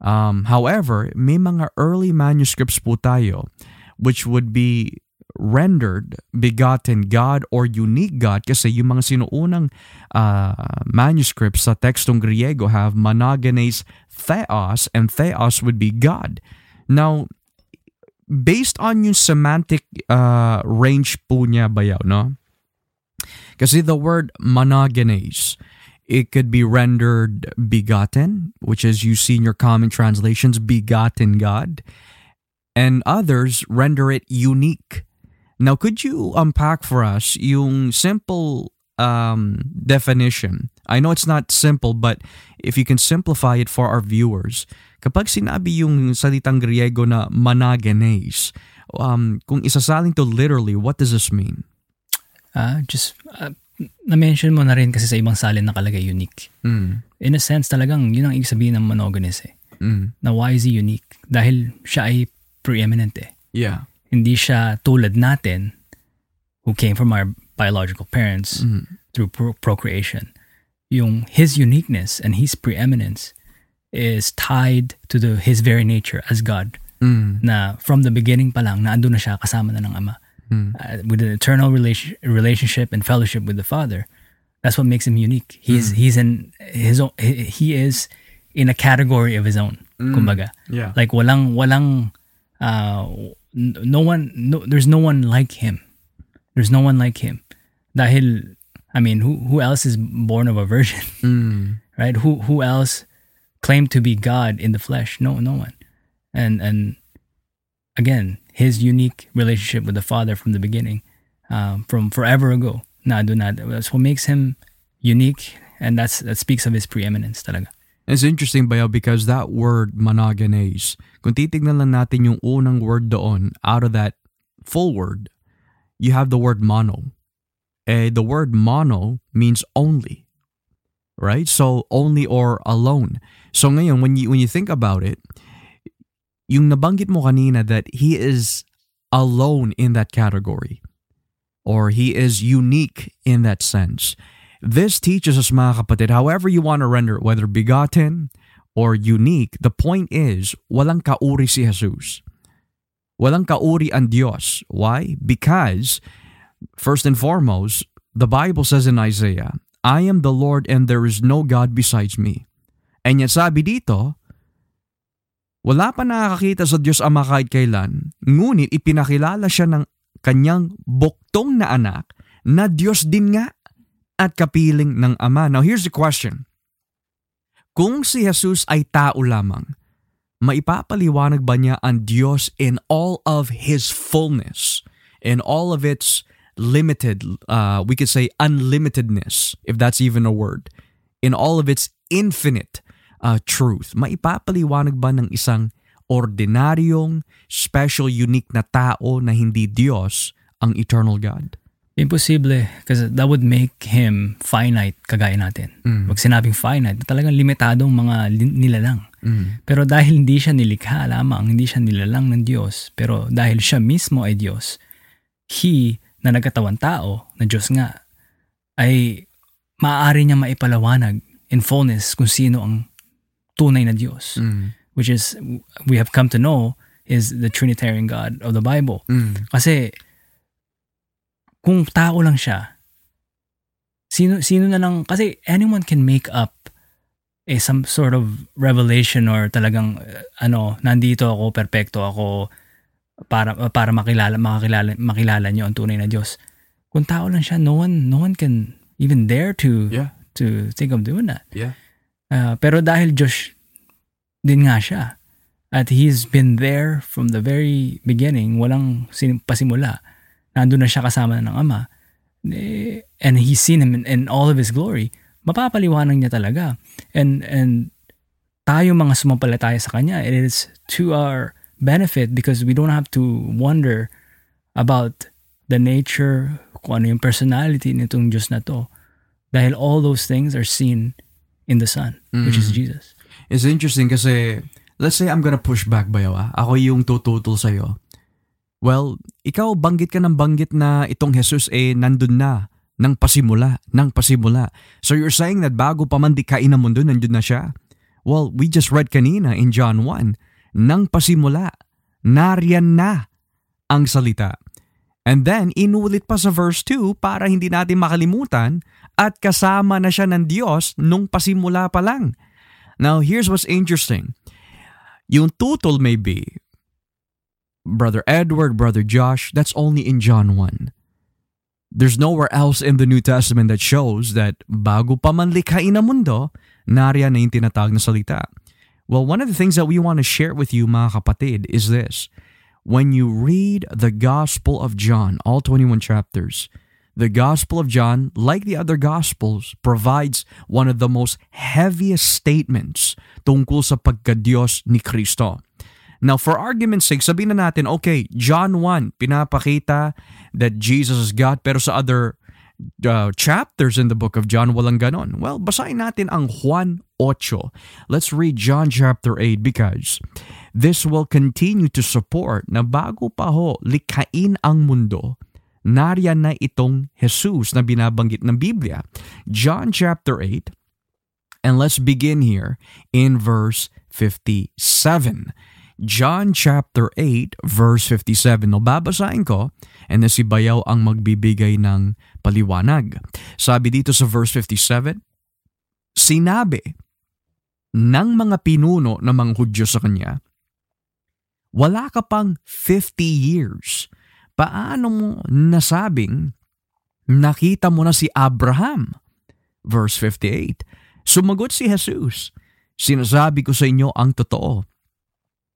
Um, however, may mga early manuscripts po tayo which would be rendered begotten God or unique God kasi yung mga sinuunang uh, manuscripts sa tekstong Griego have monogenes theos and theos would be God. Now, based on yung semantic uh, range po niya bayaw, no? Kasi the word monogenes, it could be rendered begotten, which is you see in your common translations, begotten God. And others render it unique. Now, could you unpack for us yung simple um, definition? I know it's not simple, but if you can simplify it for our viewers. Kapag sinabi yung salitang Griego na monogenes, um, kung isasaling to literally, what does this mean? Uh, just uh, na-mention mo na rin kasi sa ibang salin nakalagay unique. Mm. In a sense, talagang yun ang ibig sabihin ng monogamous eh. Mm. Na why is he unique? Dahil siya ay preeminent eh. Yeah. Hindi siya tulad natin who came from our biological parents Mm. through pro- procreation. Yung his uniqueness and his preeminence is tied to the his very nature as God. Mm. Na from the beginning pa lang, naandun na siya kasama na ng Ama. Mm. uh, with an eternal relation, relationship and fellowship with the Father. That's what makes him unique. He's he's in his own. He, he is in a category of his own. Kumbaga, Yeah. like walang walang uh, no one no there's no one like him. There's no one like him. Dahil I mean, who who else is born of a virgin, Mm. right? Who who else claimed to be God in the flesh? No, no one. And and again, his unique relationship with the Father from the beginning, um, from forever ago. Na do not. That's what makes him unique, and that's that speaks of his preeminence talaga. It's interesting bayaw because that word monogenes, kung titignan lang natin yung unang word doon, out of that full word, you have the word mono. Eh, the word mono means only. Right? So only or alone. So ngayon, when you when you think about it, yung nabanggit mo kanina that he is alone in that category or he is unique in that sense. This teaches us mga kapatid, however you want to render it, whether begotten or unique, the point is, walang kauri si Jesus. Walang kauri ang Diyos. Why? Because, first and foremost, the Bible says in Isaiah, I am the Lord and there is no God besides me. And yet sabi dito, wala pa nakakakita sa Diyos Ama kahit kailan, ngunit ipinakilala siya ng kanyang buktong na anak na Diyos din nga at kapiling ng Ama. Now here's the question. Kung si Jesus ay tao lamang, maipapaliwanag ba niya ang Diyos in all of His fullness, in all of its limited, uh, we could say unlimitedness, if that's even a word, in all of its infinite uh, truth? Maipapaliwanag ba ng isang ordinaryong, special, unique na tao na hindi Diyos ang eternal God? Imposible because that would make him finite kagaya natin. Pag sinabing finite, talagang limitadong mga nilalang. Pero dahil hindi siya nilikha lamang, hindi siya nilalang ng Diyos, pero dahil siya mismo ay Diyos, He na nagkatawan tao, na Diyos nga, ay maaari niya maipalawanag in fullness kung sino ang tunay na Diyos. Mm. Which is, we have come to know, is the Trinitarian God of the Bible. Mm. Kasi, kung tao lang siya, sino, sino na lang, kasi anyone can make up eh, some sort of revelation or talagang, ano, nandito ako, perfecto ako, para para makilala makakilala makilala niyo ang tunay na Diyos. Kung tao lang siya, no one no one can even dare to Yeah. to think of doing that. Yeah. Uh, pero dahil Diyos din nga siya at he's been there from the very beginning, walang sin- pasimula. Nandun na siya kasama ng Ama. Eh, and he's seen him in, in all of his glory. Mapapaliwanag niya talaga. And and tayo mga sumampalataya sa kanya, it is to our benefit because we don't have to wonder about the nature, kung ano yung personality nitong Diyos na to. Dahil all those things are seen in the Son, which is Jesus. It's interesting kasi, let's say I'm gonna push back ba ah? Ako yung tututol sa'yo. Well, ikaw banggit ka ng banggit na itong Jesus eh nandun na nang pasimula, nang pasimula. So you're saying that bago pa man dikain ng mundo, nandun na siya? Well, we just read kanina in John 1, nang pasimula, nariyan na ang salita. And then, inulit pa sa verse 2 para hindi natin makalimutan at kasama na siya ng Diyos nung pasimula pa lang. Now, here's what's interesting. Yung tutol may be, Brother Edward, Brother Josh, that's only in John 1. There's nowhere else in the New Testament that shows that bago pa man likhain ang mundo, nariyan na yung tinatawag na salita. Well, one of the things that we want to share with you, mga kapatid, is this. When you read the Gospel of John, all 21 chapters, the Gospel of John, like the other Gospels, provides one of the most heaviest statements tungkol sa pagka-Diyos ni Kristo. Now, for argument's sake, sabihin na natin, okay, John 1, pinapakita that Jesus is God, pero sa other uh, chapters in the book of John, walang ganon. Well, basahin natin ang Juan 8. Let's read John chapter 8 because this will continue to support na bago pa ho likhain ang mundo, nariyan na itong Jesus na binabanggit ng Biblia. John chapter 8, and let's begin here in verse 57. John chapter 8 verse 57. No, babasahin ko and na si Bayaw ang magbibigay ng paliwanag. Sabi dito sa verse 57, Sinabi ng mga pinuno ng mga Hudyo sa kanya, Wala ka pang 50 years. Paano mo nasabing nakita mo na si Abraham? Verse 58, Sumagot si Jesus, Sinasabi ko sa inyo ang totoo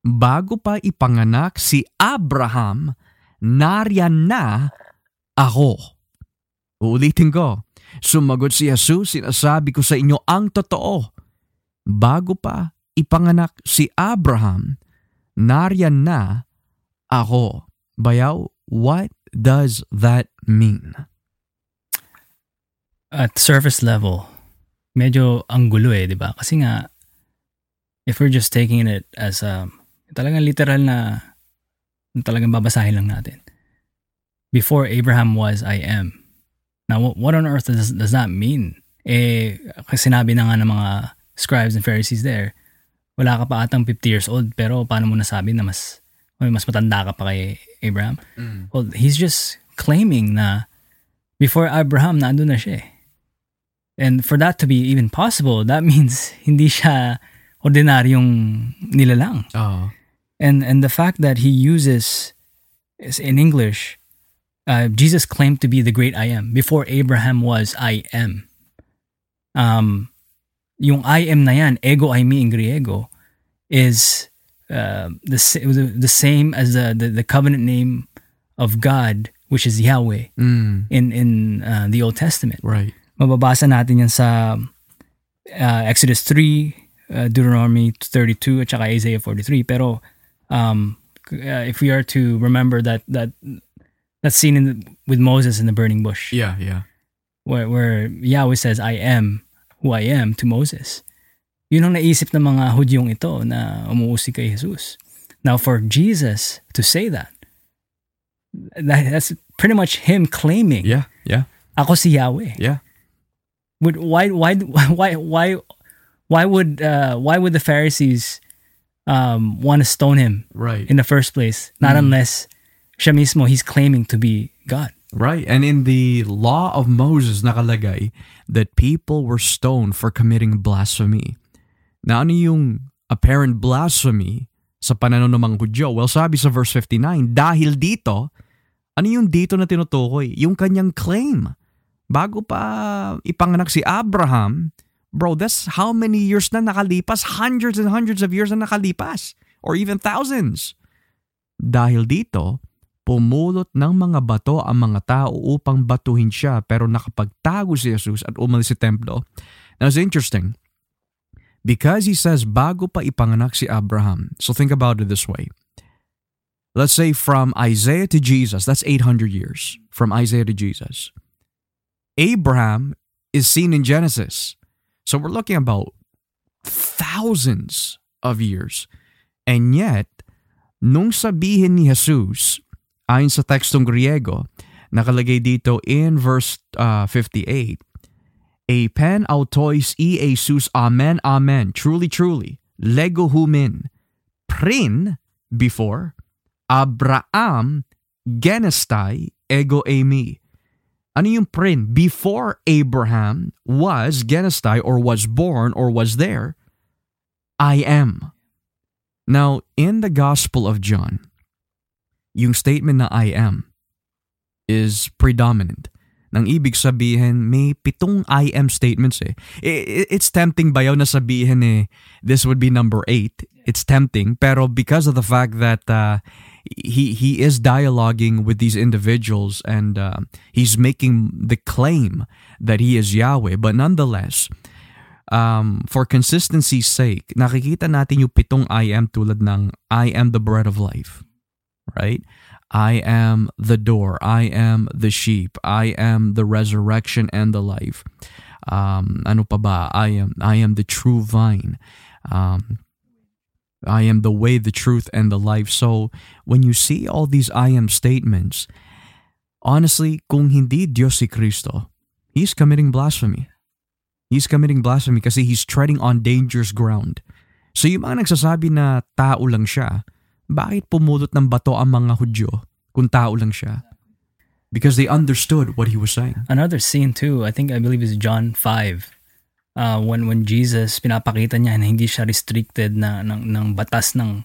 bago pa ipanganak si Abraham, nariyan na ako. Uulitin ko, sumagot si Jesus, sinasabi ko sa inyo ang totoo. Bago pa ipanganak si Abraham, nariyan na ako. Bayaw, what does that mean? At surface level, medyo ang gulo eh, di ba? Kasi nga, if we're just taking it as a, talagang literal na, talagang babasahin lang natin. Before Abraham was, I am. Now, what, on earth does, does that mean? Eh, kasi sinabi na nga ng mga scribes and Pharisees there, wala ka pa atang 50 years old, pero paano mo nasabi na mas, mas matanda ka pa kay Abraham? Well, he's just claiming na before Abraham, nandun na siya eh. And for that to be even possible, that means hindi siya ordinaryong nilalang. Oh. And and the fact that he uses is in English, uh, Jesus claimed to be the great I am. Before Abraham was I am. Um, yung I am na yan, ego I me in Griego, is uh, the, the the same as the, the the covenant name of God, which is Yahweh Mm, in in uh, the Old Testament. right. Mababasa natin yan sa uh, Exodus 3, uh, Deuteronomy 32 at saka Isaiah 43. Pero um, uh, if we are to remember that that that scene in the, with Moses in the burning bush Yeah, yeah. where, where Yahweh says, I am who I am to Moses. Yun ang naisip ng mga Hudyong ito na umuusig kay Jesus. Now for Jesus to say that, that that's pretty much him claiming, Yeah, yeah, ako si Yahweh. yeah. Would why why why why why would uh, why would the Pharisees um, want to stone him Right. in the first place? Not unless siya mismo he's claiming to be God. Right. And in the law of Moses nakalagay that people were stoned for committing blasphemy. Na ano yung apparent blasphemy sa pananaw ng mga Hudyo? Well, sabi sa verse 59, dahil dito, ano yung dito na tinutukoy? Yung kanyang claim. Bago pa ipanganak si Abraham, bro, that's how many years na nakalipas? Hundreds and hundreds of years na nakalipas. Or even thousands. Dahil dito, pumulot ng mga bato ang mga tao upang batuhin siya pero nakapagtago si Jesus at umalis sa templo. Now it's interesting. Because he says bago pa ipanganak si Abraham. So think about it this way. Let's say from Isaiah to Jesus, that's 800 years. From Isaiah to Jesus. Abraham is seen in Genesis. So we're looking about thousands of years. And yet, nung sabihin ni Jesus, ayon sa tekstong Griego, nakalagay dito in verse uh, 58, A pen autois e Jesus, amen, amen, truly, truly, lego humin, prin, before, Abraham, genestai, ego eimi. Ano yung prin? Before Abraham was genestai or was born or was there, I am. Now, in the Gospel of John, yung statement na I am is predominant. Nang ibig sabihin, may pitong I am statements eh. It's tempting bayaw na sabihin eh, this would be number eight. It's tempting, pero because of the fact that uh, he he is dialoguing with these individuals and uh, he's making the claim that he is Yahweh, but nonetheless, um, for consistency's sake, nakikita natin yung pitong I am tulad ng I am the bread of life. Right? I am the door. I am the sheep. I am the resurrection and the life. Um, ano pa ba? I am I am the true vine. Um, I am the way, the truth, and the life. So when you see all these I am statements, honestly, kung hindi Dios si Cristo, he's committing blasphemy. He's committing blasphemy kasi he's treading on dangerous ground. So yung mga nagsasabi na tao lang siya, bakit pumulot ng bato ang mga Hudyo kung tao lang siya? Because they understood what he was saying. Another scene too, I think I believe is John 5. Uh, when when Jesus pinapakita niya na hindi siya restricted na ng, ng batas ng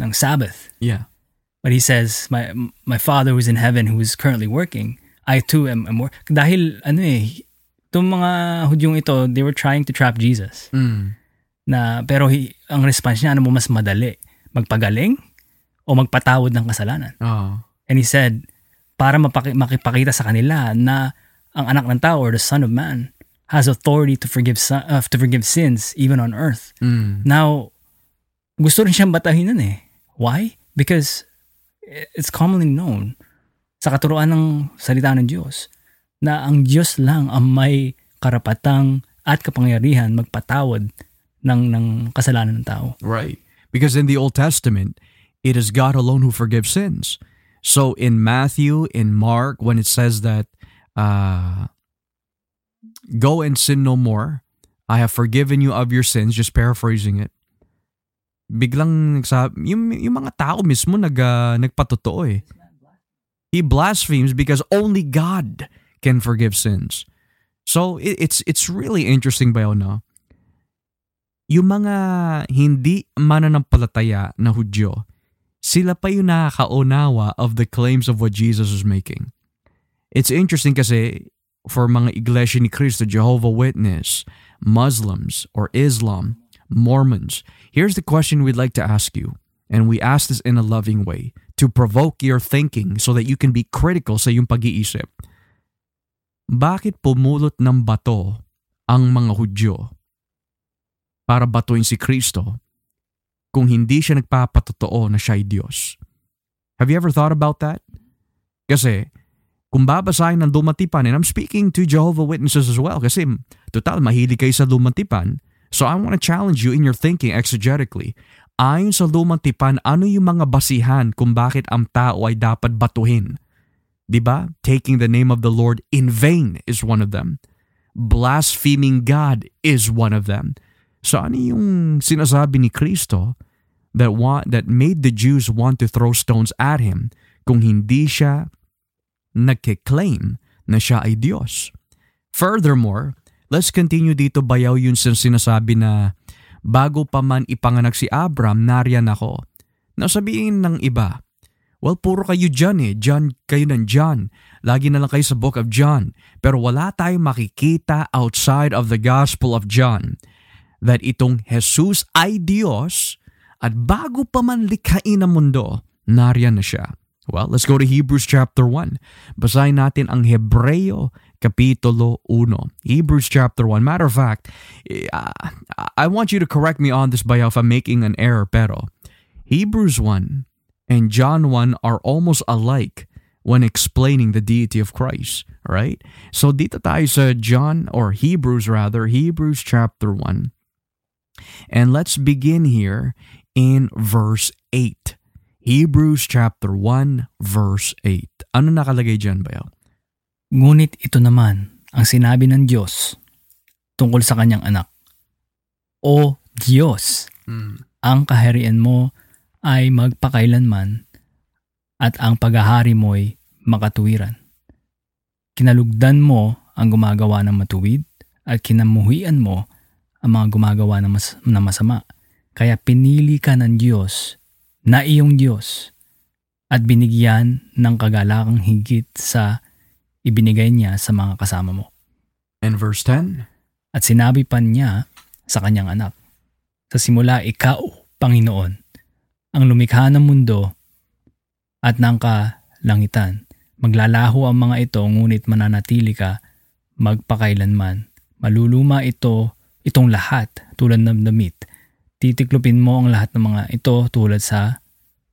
ng Sabbath. Yeah. But he says, my my Father who is in heaven, who is currently working, I too am, am work. Dahil ano eh, itong mga Hudyong ito, they were trying to trap Jesus. Mm. Na pero he, ang response niya ano mo mas madali, magpagaling o magpatawad ng kasalanan. Oh. And he said, para mapaki- makipakita sa kanila na ang anak ng tao or the son of man has authority to forgive uh, to forgive sins even on earth. Mm. Now, gusto rin siyang batahin nun eh. Why? Because it's commonly known sa katuruan ng salita ng Diyos na ang Diyos lang ang may karapatang at kapangyarihan magpatawad ng, ng kasalanan ng tao. Right. Because in the Old Testament, it is God alone who forgives sins. So in Matthew, in Mark, when it says that, uh, go and sin no more, I have forgiven you of your sins, just paraphrasing it. Biglang nagsabi, yung, yung mga tao mismo nag, uh, nagpatotoo eh. He blasphemes because only God can forgive sins. So it, it's it's really interesting ba no? yung mga hindi mananampalataya na Hudyo, sila pa yung nakakaunawa of the claims of what Jesus is making. It's interesting kasi for mga iglesia ni Cristo, Jehovah Witness, Muslims or Islam, Mormons, here's the question we'd like to ask you. And we ask this in a loving way to provoke your thinking so that you can be critical sa iyong pag-iisip. Bakit pumulot ng bato ang mga Hudyo para batuin si Kristo kung hindi siya nagpapatotoo na siya'y Diyos. Have you ever thought about that? Kasi kung babasahin ng lumatipan, and I'm speaking to Jehovah Witnesses as well kasi total mahilig kayo sa lumatipan, so I want to challenge you in your thinking exegetically. Ayon sa lumatipan, ano yung mga basihan kung bakit ang tao ay dapat batuhin? 'Di ba? Taking the name of the Lord in vain is one of them. blaspheming God is one of them. So ano yung sinasabi ni Kristo that want, that made the Jews want to throw stones at him kung hindi siya nagkiklaim na siya ay Diyos? Furthermore, let's continue dito bayaw yun sa sinasabi na bago pa man ipanganak si Abram, nariyan ako. Nasabihin ng iba, well, puro kayo dyan eh. John, kayo ng John. Lagi na lang kayo sa book of John. Pero wala tayong makikita outside of the Gospel of John that itong Jesus ay Diyos at bago pa man likhain ang mundo, nariyan na siya. Well, let's go to Hebrews chapter 1. Basahin natin ang Hebreo Kapitulo 1. Hebrews chapter 1. Matter of fact, uh, I want you to correct me on this by if I'm making an error, pero Hebrews 1 and John 1 are almost alike when explaining the deity of Christ, right? So dito tayo sa John, or Hebrews rather, Hebrews chapter 1. And let's begin here in verse 8. Hebrews chapter 1 verse 8. Ano nakalagay dyan, Bayaw? Ngunit ito naman ang sinabi ng Diyos tungkol sa kanyang anak. O Diyos, Mm. ang kaharian mo ay magpakailanman at ang paghahari mo'y makatuwiran. Kinalugdan mo ang gumagawa ng matuwid at kinamuhian mo ang mga gumagawa ng, mas- ng masama. Kaya pinili ka ng Diyos na iyong Diyos at binigyan ng kagalakang higit sa ibinigay niya sa mga kasama mo. And verse 10? At sinabi pa niya sa kanyang anak, Sa simula ikaw, Panginoon, ang lumikha ng mundo at ng kalangitan. Maglalaho ang mga ito ngunit mananatili ka magpakailanman. Maluluma ito, itong lahat tulad ng damit. Titiklopin mo ang lahat ng mga ito tulad sa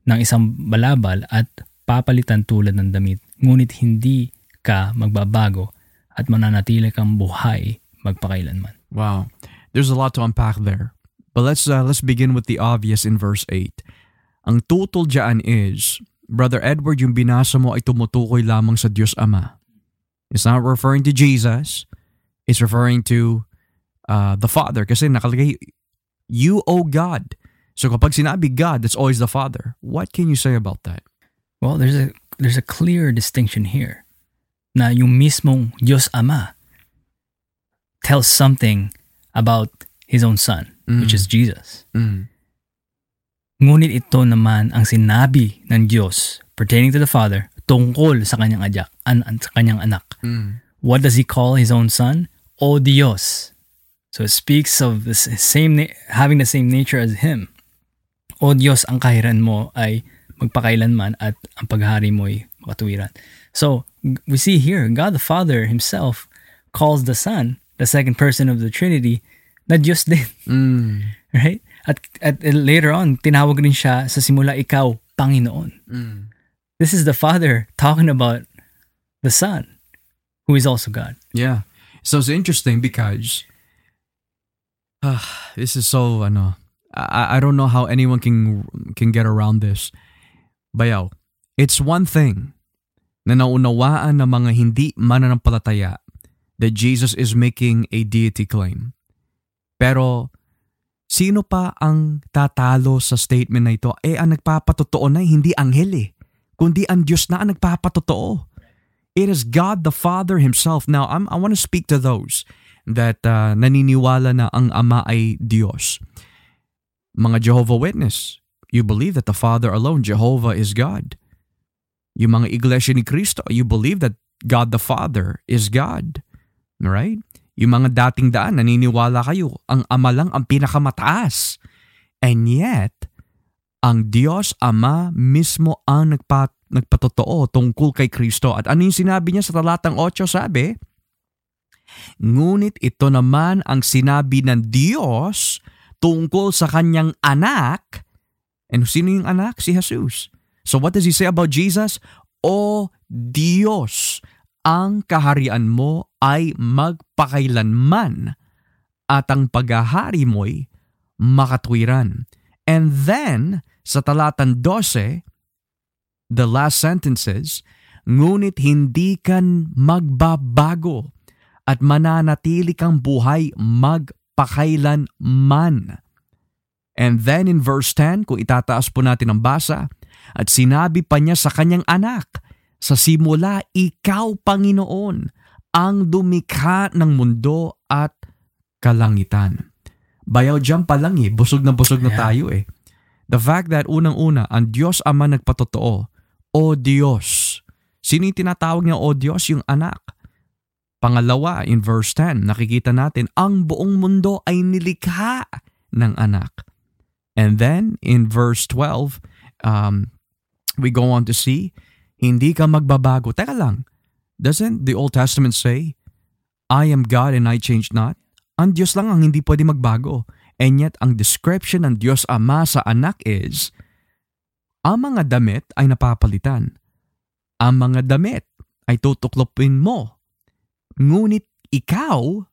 ng isang balabal at papalitan tulad ng damit. Ngunit hindi ka magbabago at mananatili kang buhay magpakailanman. Wow. There's a lot to unpack there. But let's uh, let's begin with the obvious in verse 8. Ang tutol dyan is, Brother Edward, yung binasa mo ay tumutukoy lamang sa Diyos Ama. It's not referring to Jesus. It's referring to uh, the Father. Kasi nakalagay, you, O God. So kapag sinabi God, that's always the Father. What can you say about that? Well, there's a there's a clear distinction here na yung mismong Diyos Ama tells something about His own Son, which is Jesus. Mm. Ngunit ito naman ang sinabi ng Diyos pertaining to the Father tungkol sa kanyang an, an- sa kanyang anak. Mm. What does He call His own Son? O Dios. So it speaks of the same na- having the same nature as Him. O Diyos, ang kahiran mo ay magpakailanman at ang paghari mo ay makatuwiran. So we see here, God the Father Himself calls the Son, the second person of the Trinity, na Diyos din. Mm. Right? At, at later on, tinawag rin siya sa simula, ikaw, Panginoon. Mm. This is the Father talking about the Son, who is also God. Yeah. So it's interesting because uh, this is so ano I, I don't know how anyone can can get around this. Bayaw, it's one thing na naunawaan ng mga hindi mananampalataya that Jesus is making a deity claim. Pero sino pa ang tatalo sa statement na ito? Eh ang nagpapatotoo na hindi anghel eh, kundi ang Diyos na ang nagpapatotoo. It is God the Father Himself. Now, I'm, I want to speak to those that uh, naniniwala na ang Ama ay Diyos. Mga Jehovah Witness, you believe that the Father alone, Jehovah, is God. Yung mga iglesia ni Cristo, you believe that God the Father is God. Right? Yung mga dating daan, naniniwala kayo, ang Ama lang ang pinakamataas. And yet, ang Diyos Ama mismo ang nagpa, nagpatotoo tungkol kay Kristo. At ano yung sinabi niya sa talatang 8? Sabi, Ngunit ito naman ang sinabi ng Diyos tungkol sa kanyang anak. And sino yung anak? Si Jesus. So what does he say about Jesus? O Diyos, ang kaharian mo ay magpakailanman at ang paghahari mo'y makatwiran. And then, sa talatan 12, the last sentences, ngunit hindi kan magbabago at mananatili kang buhay magpakailanman. And then in verse 10, kung itataas po natin ang basa, at sinabi pa niya sa kanyang anak, sa simula ikaw, Panginoon, ang dumikha ng mundo at kalangitan. Bayaw dyan pa lang eh, busog na busog na tayo eh. The fact that unang-una, ang Diyos Ama nagpatotoo, O Diyos. Sino yung tinatawag niya O Diyos? Yung anak. Pangalawa, in verse 10, nakikita natin, ang buong mundo ay nilikha ng anak. And then, in verse 12, um, we go on to see, hindi ka magbabago. Teka lang, doesn't the Old Testament say, I am God and I change not? Ang Diyos lang ang hindi pwede magbago. And yet, ang description ng Diyos Ama sa anak is, ang mga damit ay napapalitan. Ang mga damit ay tutuklopin mo. Ngunit ikaw,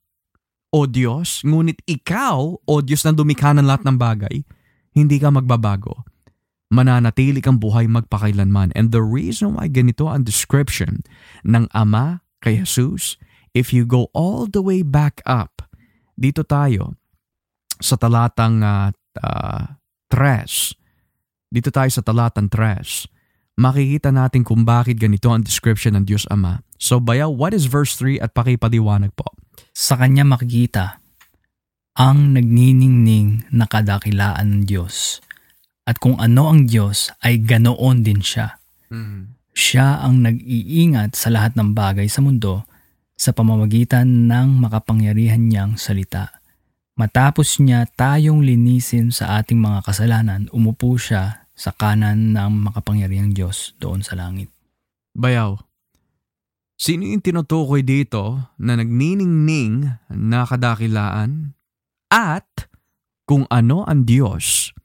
o Diyos, ngunit ikaw, o Diyos na dumikha ng lahat ng bagay, hindi ka magbabago. Mananatili kang buhay magpakailanman. And the reason why ganito ang description ng Ama kay Jesus, if you go all the way back up, dito tayo sa talatang uh, uh, tres. Dito tayo sa talatang tres. Makikita natin kung bakit ganito ang description ng Diyos Ama. So bayaw, what is verse 3 at pakipaliwanag po? Sa kanya makikita ang nagniningning na kadakilaan ng Diyos. At kung ano ang Diyos ay ganoon din siya. Siya ang nag-iingat sa lahat ng bagay sa mundo sa pamamagitan ng makapangyarihan niyang salita. Matapos niya tayong linisin sa ating mga kasalanan, umupo siya sa kanan ng makapangyarihang Diyos doon sa langit. Bayaw, sino yung tinutukoy dito na nagniningning na kadakilaan at kung ano ang Diyos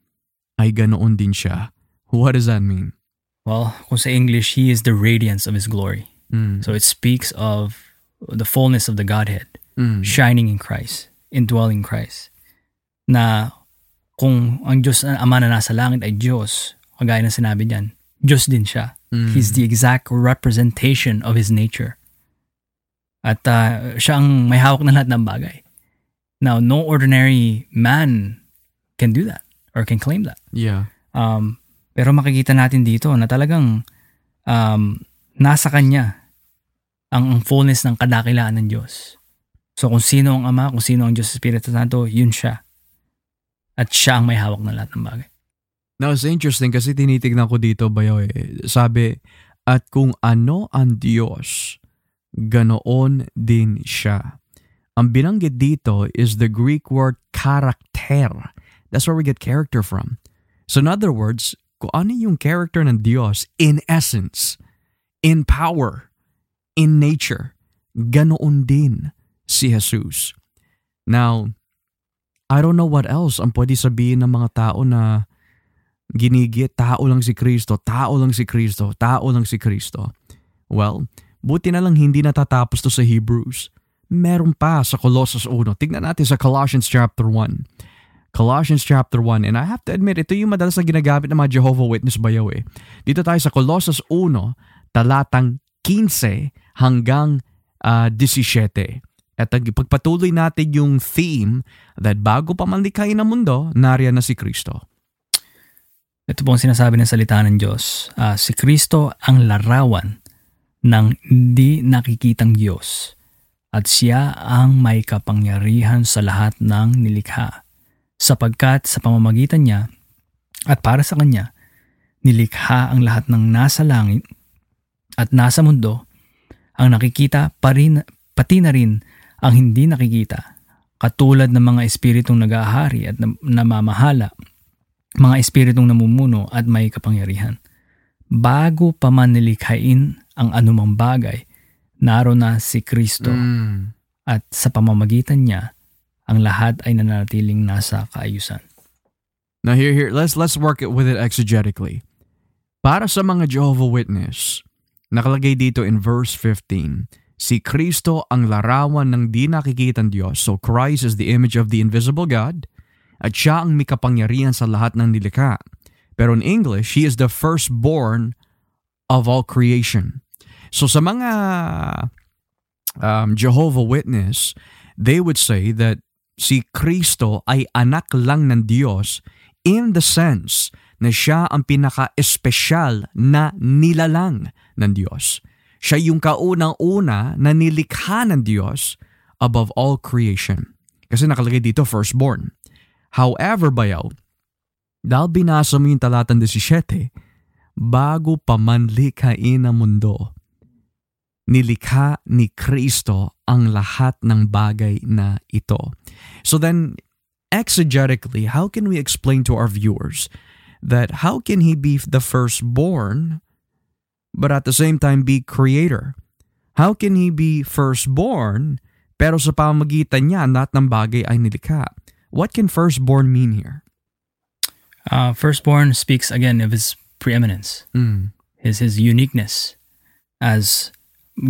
ay ganoon din siya? What does that mean? Well, kung sa English, He is the radiance of His glory. Mm. So it speaks of the fullness of the Godhead Mm. shining in Christ, indwelling Christ. Na kung ang Diyos ang Ama na nasa langit ay Diyos, kagaya ng sinabi niyan, Diyos din siya. Mm. He's the exact representation of His nature. At uh, siya ang may hawak ng lahat ng bagay. Now, no ordinary man can do that or can claim that. Yeah. Um, pero makikita natin dito na talagang um, nasa kanya ang, ang fullness ng kadakilaan ng Diyos. So kung sino ang Ama, kung sino ang Diyos Espiritu Santo, yun siya. At siya ang may hawak ng lahat ng bagay. Now, it's interesting kasi tinitignan ko dito, Bayo, eh. Sabi, at kung ano ang Diyos, ganoon din siya. Ang binanggit dito is the Greek word karakter. That's where we get character from. So in other words, kung ano yung character ng Diyos in essence, in power, in nature, ganoon din si Jesus. Now, I don't know what else ang pwede sabihin ng mga tao na ginigit, tao lang si Kristo, tao lang si Kristo, tao lang si Kristo. Well, buti na lang hindi natatapos to sa Hebrews. Meron pa sa Colossus 1. Tignan natin sa Colossians chapter 1. Colossians chapter 1. And I have to admit, ito yung madalas na ginagamit ng mga Jehovah Witness bayaw eh. Dito tayo sa Colossus 1, talatang 15 hanggang ah, 17. At pagpatuloy natin yung theme that bago pa man likhain ang mundo, nariyan na si Kristo. Ito po ang sinasabi ng salita ng Diyos. Ah, si Kristo ang larawan ng hindi nakikitang Diyos at siya ang may kapangyarihan sa lahat ng nilikha sapagkat sa pamamagitan niya at para sa kanya nilikha ang lahat ng nasa langit at nasa mundo ang nakikita pa rin, pati na rin ang hindi nakikita katulad ng mga espiritong nag-aahari at nam- namamahala mga espiritong namumuno at may kapangyarihan. Bago pa man nilikhain ang anumang bagay, naro na si Kristo Mm. at sa pamamagitan niya, ang lahat ay nananatiling nasa kaayusan. Now here, here, let's let's work it with it exegetically. Para sa mga Jehovah Witness, nakalagay dito in verse 15, si Kristo ang larawan ng di nakikitang Diyos. So Christ is the image of the invisible God at siya ang may kapangyarihan sa lahat ng nilikha. Pero in English, he is the firstborn of all creation. So sa mga um, Jehovah Witness, they would say that si Kristo ay anak lang ng Diyos in the sense na siya ang pinaka-espesyal na nilalang ng Diyos. Siya yung kaunang-una na nilikha ng Diyos above all creation. Kasi nakalagay dito firstborn. However, bayaw, dahil binasa mo yung talatang 17, bago pa man likhain ang mundo, nilikha ni Kristo ang lahat ng bagay na ito. So then, exegetically, how can we explain to our viewers that how can he be the firstborn but at the same time be creator? How can he be firstborn pero sa pamagitan niya lahat ng bagay ay nilikha? What can firstborn mean here? Uh, firstborn speaks again of his preeminence, Mm. his his uniqueness as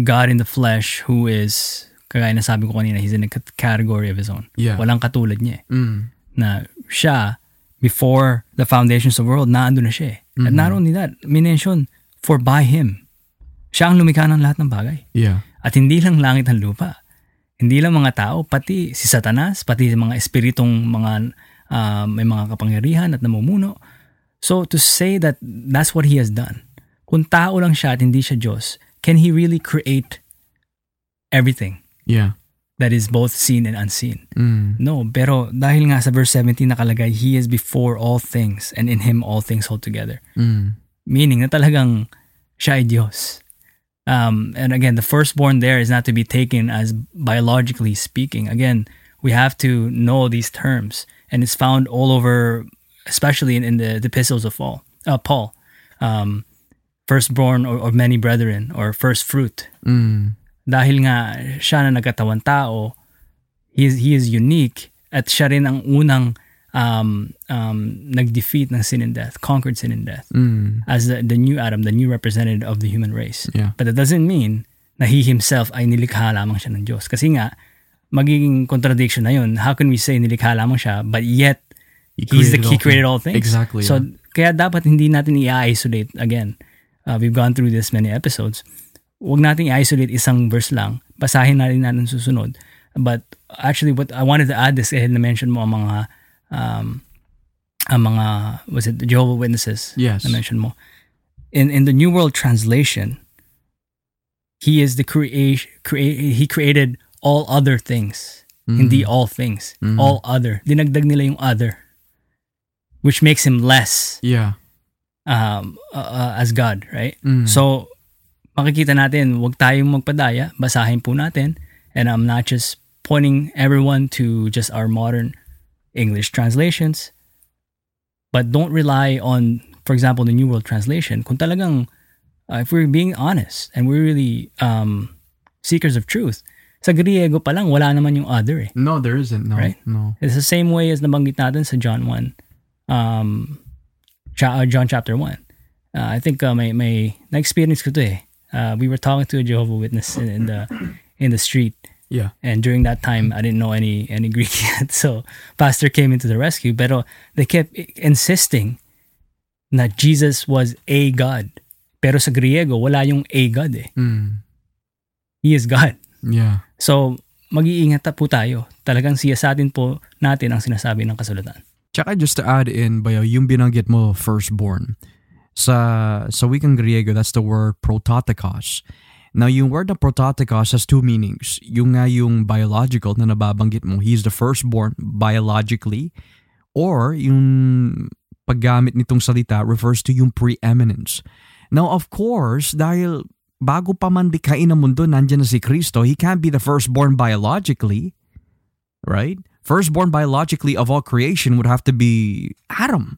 God in the flesh, who is kagaya na sabi ko kanina, he's in a cat- category of his own. Yeah. Walang katulad niya. Mm. Na siya before the foundations of the world, naando na siya. eh. And not only that, minention for by him. Siya ang lumikha ng lahat ng bagay. Yeah. At hindi lang langit ang lupa. Hindi lang mga tao, pati si Satanas, pati mga espiritong mga ah, may mga kapangyarihan at namumuno. So to say that that's what he has done. Kung tao lang siya at hindi siya Diyos, can he really create everything Yeah. that is both seen and unseen? Mm. No, pero dahil nga sa verse 17 nakalagay, He is before all things and in Him all things hold together. Mm. Meaning na talagang siya ay Diyos. Um, and again, the firstborn there is not to be taken as biologically speaking. Again, we have to know these terms, and it's found all over, especially in, in the, the epistles of Paul. Uh, Paul, um, firstborn or, or many brethren, or first fruit. Mm. Dahil nga siya na nagkatawang tao, he is, he is unique at siya rin ang unang um, um, nag-defeat ng sin and death, conquered sin and death Mm. as the, the new Adam, the new representative of the human race. Yeah. But that doesn't mean na he himself ay nilikha lamang siya ng Diyos. Kasi nga, magiging contradiction na yun. How can we say nilikha lamang siya, but yet, He he's the he created all things? Exactly, So, yeah. kaya dapat hindi natin i-isolate again. Uh, we've gone through this many episodes. Huwag natin i-isolate isang verse lang. Basahin natin natin susunod. But actually, what I wanted to add is, eh, na-mention mo ang mga um, ang mga was it the Jehovah Witnesses Yes. na mention mo in in the New World Translation he is the create create he created all other things hindi all things Mhm. all other dinagdag nila yung other which makes him less Yeah. um uh, uh, as God right Mm. so makikita natin wag tayong magpadaya basahin po natin and I'm not just pointing everyone to just our modern English translations but don't rely on for example the New World Translation kung talagang uh, if we're being honest and we're really um, seekers of truth sa Griego pa lang wala naman yung other eh No, there isn't. No. Right? No. It's the same way as nabanggit natin sa John 1 um, uh, John chapter 1 uh, I think uh, may may na-experience ko to eh uh, we were talking to a Jehovah Witness in, in the in the street Yeah. and during that time I didn't know any any Greek yet so pastor came into the rescue pero they kept insisting na Jesus was a God pero sa Griego wala yung a God eh Mm. he is God Yeah. so mag-iingat po tayo talagang siyasatin po natin ang sinasabi ng kasulatan Tsaka just to add in, Bayo, yung binanggit mo, firstborn. Sa, sa wikang Griego, that's the word prototokos. Now, yung word na prototokos has two meanings. Yung nga yung biological na nababanggit mo, he's the firstborn biologically, or yung paggamit nitong salita refers to yung preeminence. Now, of course, dahil bago pa man dikain ang mundo, nandyan na si Kristo, he can't be the firstborn biologically, right? Firstborn biologically of all creation would have to be Adam,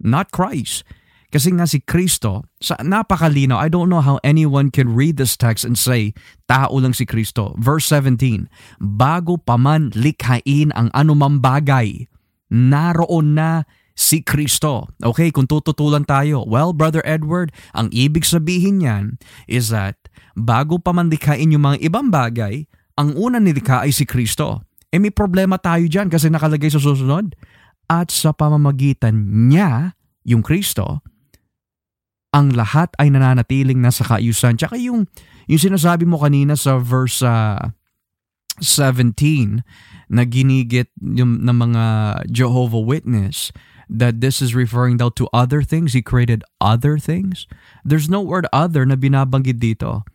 not Christ. Kasi nga si Kristo, sa napakalinaw, I don't know how anyone can read this text and say, tao lang si Kristo. Verse 17, bago pa man likhain ang anumang bagay, naroon na si Kristo. Okay, kung tututulan tayo, well, Brother Edward, ang ibig sabihin niyan is that bago pa man likhain yung mga ibang bagay, ang una nilikha ay si Kristo. Eh may problema tayo dyan kasi nakalagay sa susunod. At sa pamamagitan niya, yung Kristo, ang lahat ay nananatiling nasa kaayusan. Tsaka yung, yung sinasabi mo kanina sa verse uh, 17 na ginigit yung, ng mga Jehovah Witness that this is referring daw to other things. He created other things. There's no word other na binabanggit dito.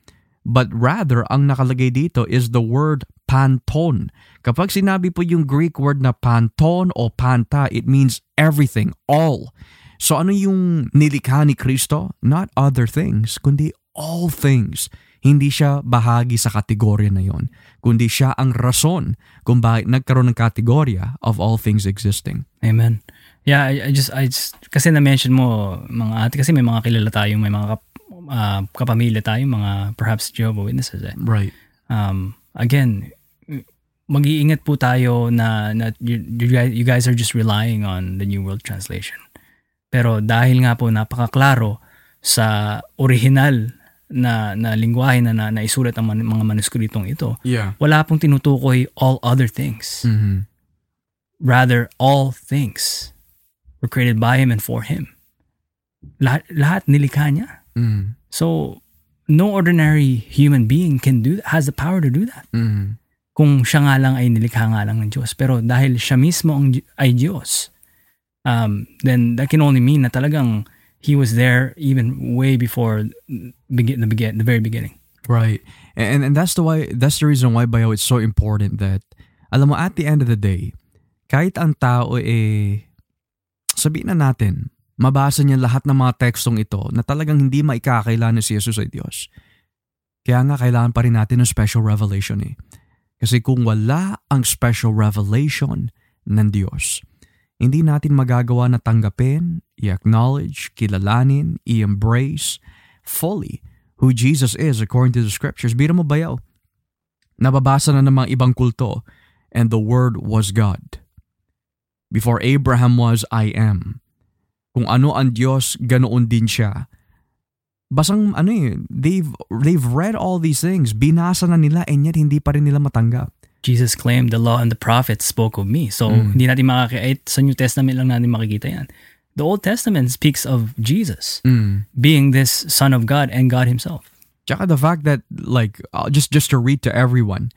But rather, ang nakalagay dito is the word panton. Kapag sinabi po yung Greek word na panton o panta, it means everything, all. So ano yung nilikha ni Kristo? Not other things, kundi all things. Hindi siya bahagi sa kategorya na yon, kundi siya ang rason kung bakit nagkaroon ng kategorya of all things existing. Amen. Yeah, I, I just I just kasi na-mention mo mga ate kasi may mga kilala tayong may mga kap, uh, kapamilya tayong mga perhaps Jehovah Witnesses eh. Right. Um again, mag-iingat po tayo na, na you, you, guys, you guys are just relying on the New World Translation. Pero dahil nga po napakaklaro sa original na na lingwahe na, na naisulat ang man, mga manuskritong ito, yeah. wala pong tinutukoy all other things. Mm-hmm. Rather, all things were created by Him and for Him. Lahat, lahat nilikha niya. Mm-hmm. So, no ordinary human being can do has the power to do that. Mm-hmm. Kung siya nga lang ay nilikha nga lang ng Diyos. Pero dahil siya mismo ang, ay Diyos, um, then that can only mean na talagang he was there even way before begin the begin the very beginning. Right. And and that's the why that's the reason why bio it's so important that alam mo at the end of the day, kahit ang tao eh sabihin na natin, mabasa niya lahat ng mga tekstong ito na talagang hindi maikakailan si Jesus ay Diyos. Kaya nga kailangan pa rin natin ng special revelation eh. Kasi kung wala ang special revelation ng Diyos, hindi natin magagawa na tanggapin, i-acknowledge, kilalanin, i-embrace fully who Jesus is according to the scriptures. Bira mo bayaw. Nababasa na ng mga ibang kulto, and the Word was God. Before Abraham was, I am. Kung ano ang Diyos, ganoon din siya. Basang ano eh, they've, they've read all these things, binasa na nila, and yet hindi pa rin nila matanggap. Jesus claimed the law and the prophets spoke of me. So, mm. hindi natin makakita, sa New Testament lang natin makikita yan. The Old Testament speaks of Jesus mm. being this Son of God and God Himself. Tsaka the fact that, like, uh, just, just to read to everyone,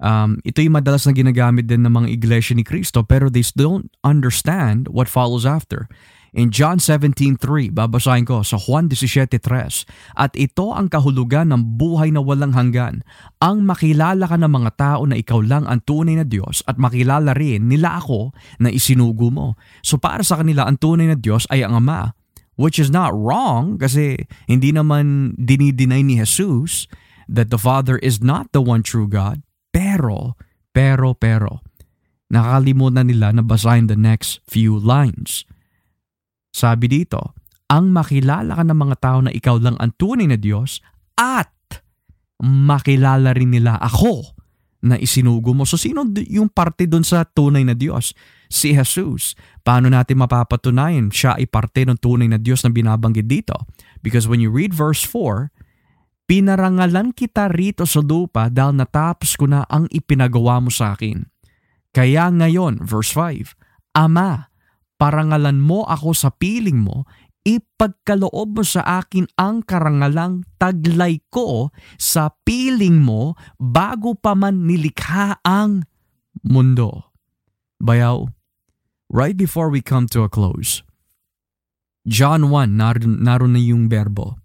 um, ito yung madalas na ginagamit din ng mga iglesia ni Kristo pero they don't understand what follows after. In John 17.3, babasahin ko sa Juan 17.3, At ito ang kahulugan ng buhay na walang hanggan, ang makilala ka ng mga tao na ikaw lang ang tunay na Diyos at makilala rin nila ako na isinugo mo. So para sa kanila, ang tunay na Diyos ay ang Ama, which is not wrong kasi hindi naman dinideny ni Jesus that the Father is not the one true God. Pero, pero, pero, nakalimutan nila na basahin the next few lines. Sabi dito, ang makilala ka ng mga tao na ikaw lang ang tunay na Diyos at makilala rin nila ako na isinugo mo. So sino yung parte doon sa tunay na Diyos? Si Jesus. Paano natin mapapatunayan siya ay parte ng tunay na Diyos na binabanggit dito? Because when you read verse 4, Pinarangalan kita rito sa lupa dahil natapos ko na ang ipinagawa mo sa akin. Kaya ngayon, verse 5, Ama, parangalan mo ako sa piling mo, ipagkaloob mo sa akin ang karangalang taglay ko sa piling mo bago pa man nilikha ang mundo. Bayaw, right before we come to a close, John 1, naroon, naroon na yung berbo.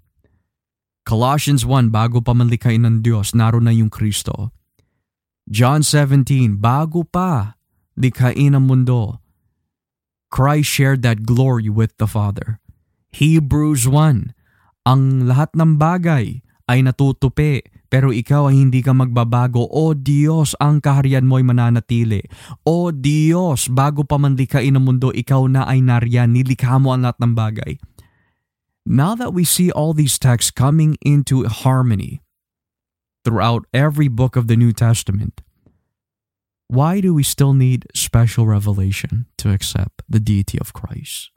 Colossians 1, bago pa man likhain ng Diyos, naroon na yung Kristo. John 17, bago pa likhain ang mundo, Christ shared that glory with the Father. Hebrews 1, ang lahat ng bagay ay natutupi pero ikaw ay hindi ka magbabago. O Diyos, ang kaharian mo ay mananatili. O Diyos, bago pa man likhain ang mundo, ikaw na ay nariyan, nilikha mo ang lahat ng bagay. Now that we see all these texts coming into harmony throughout every book of the New Testament, why do we still need special revelation to accept the deity of Christ?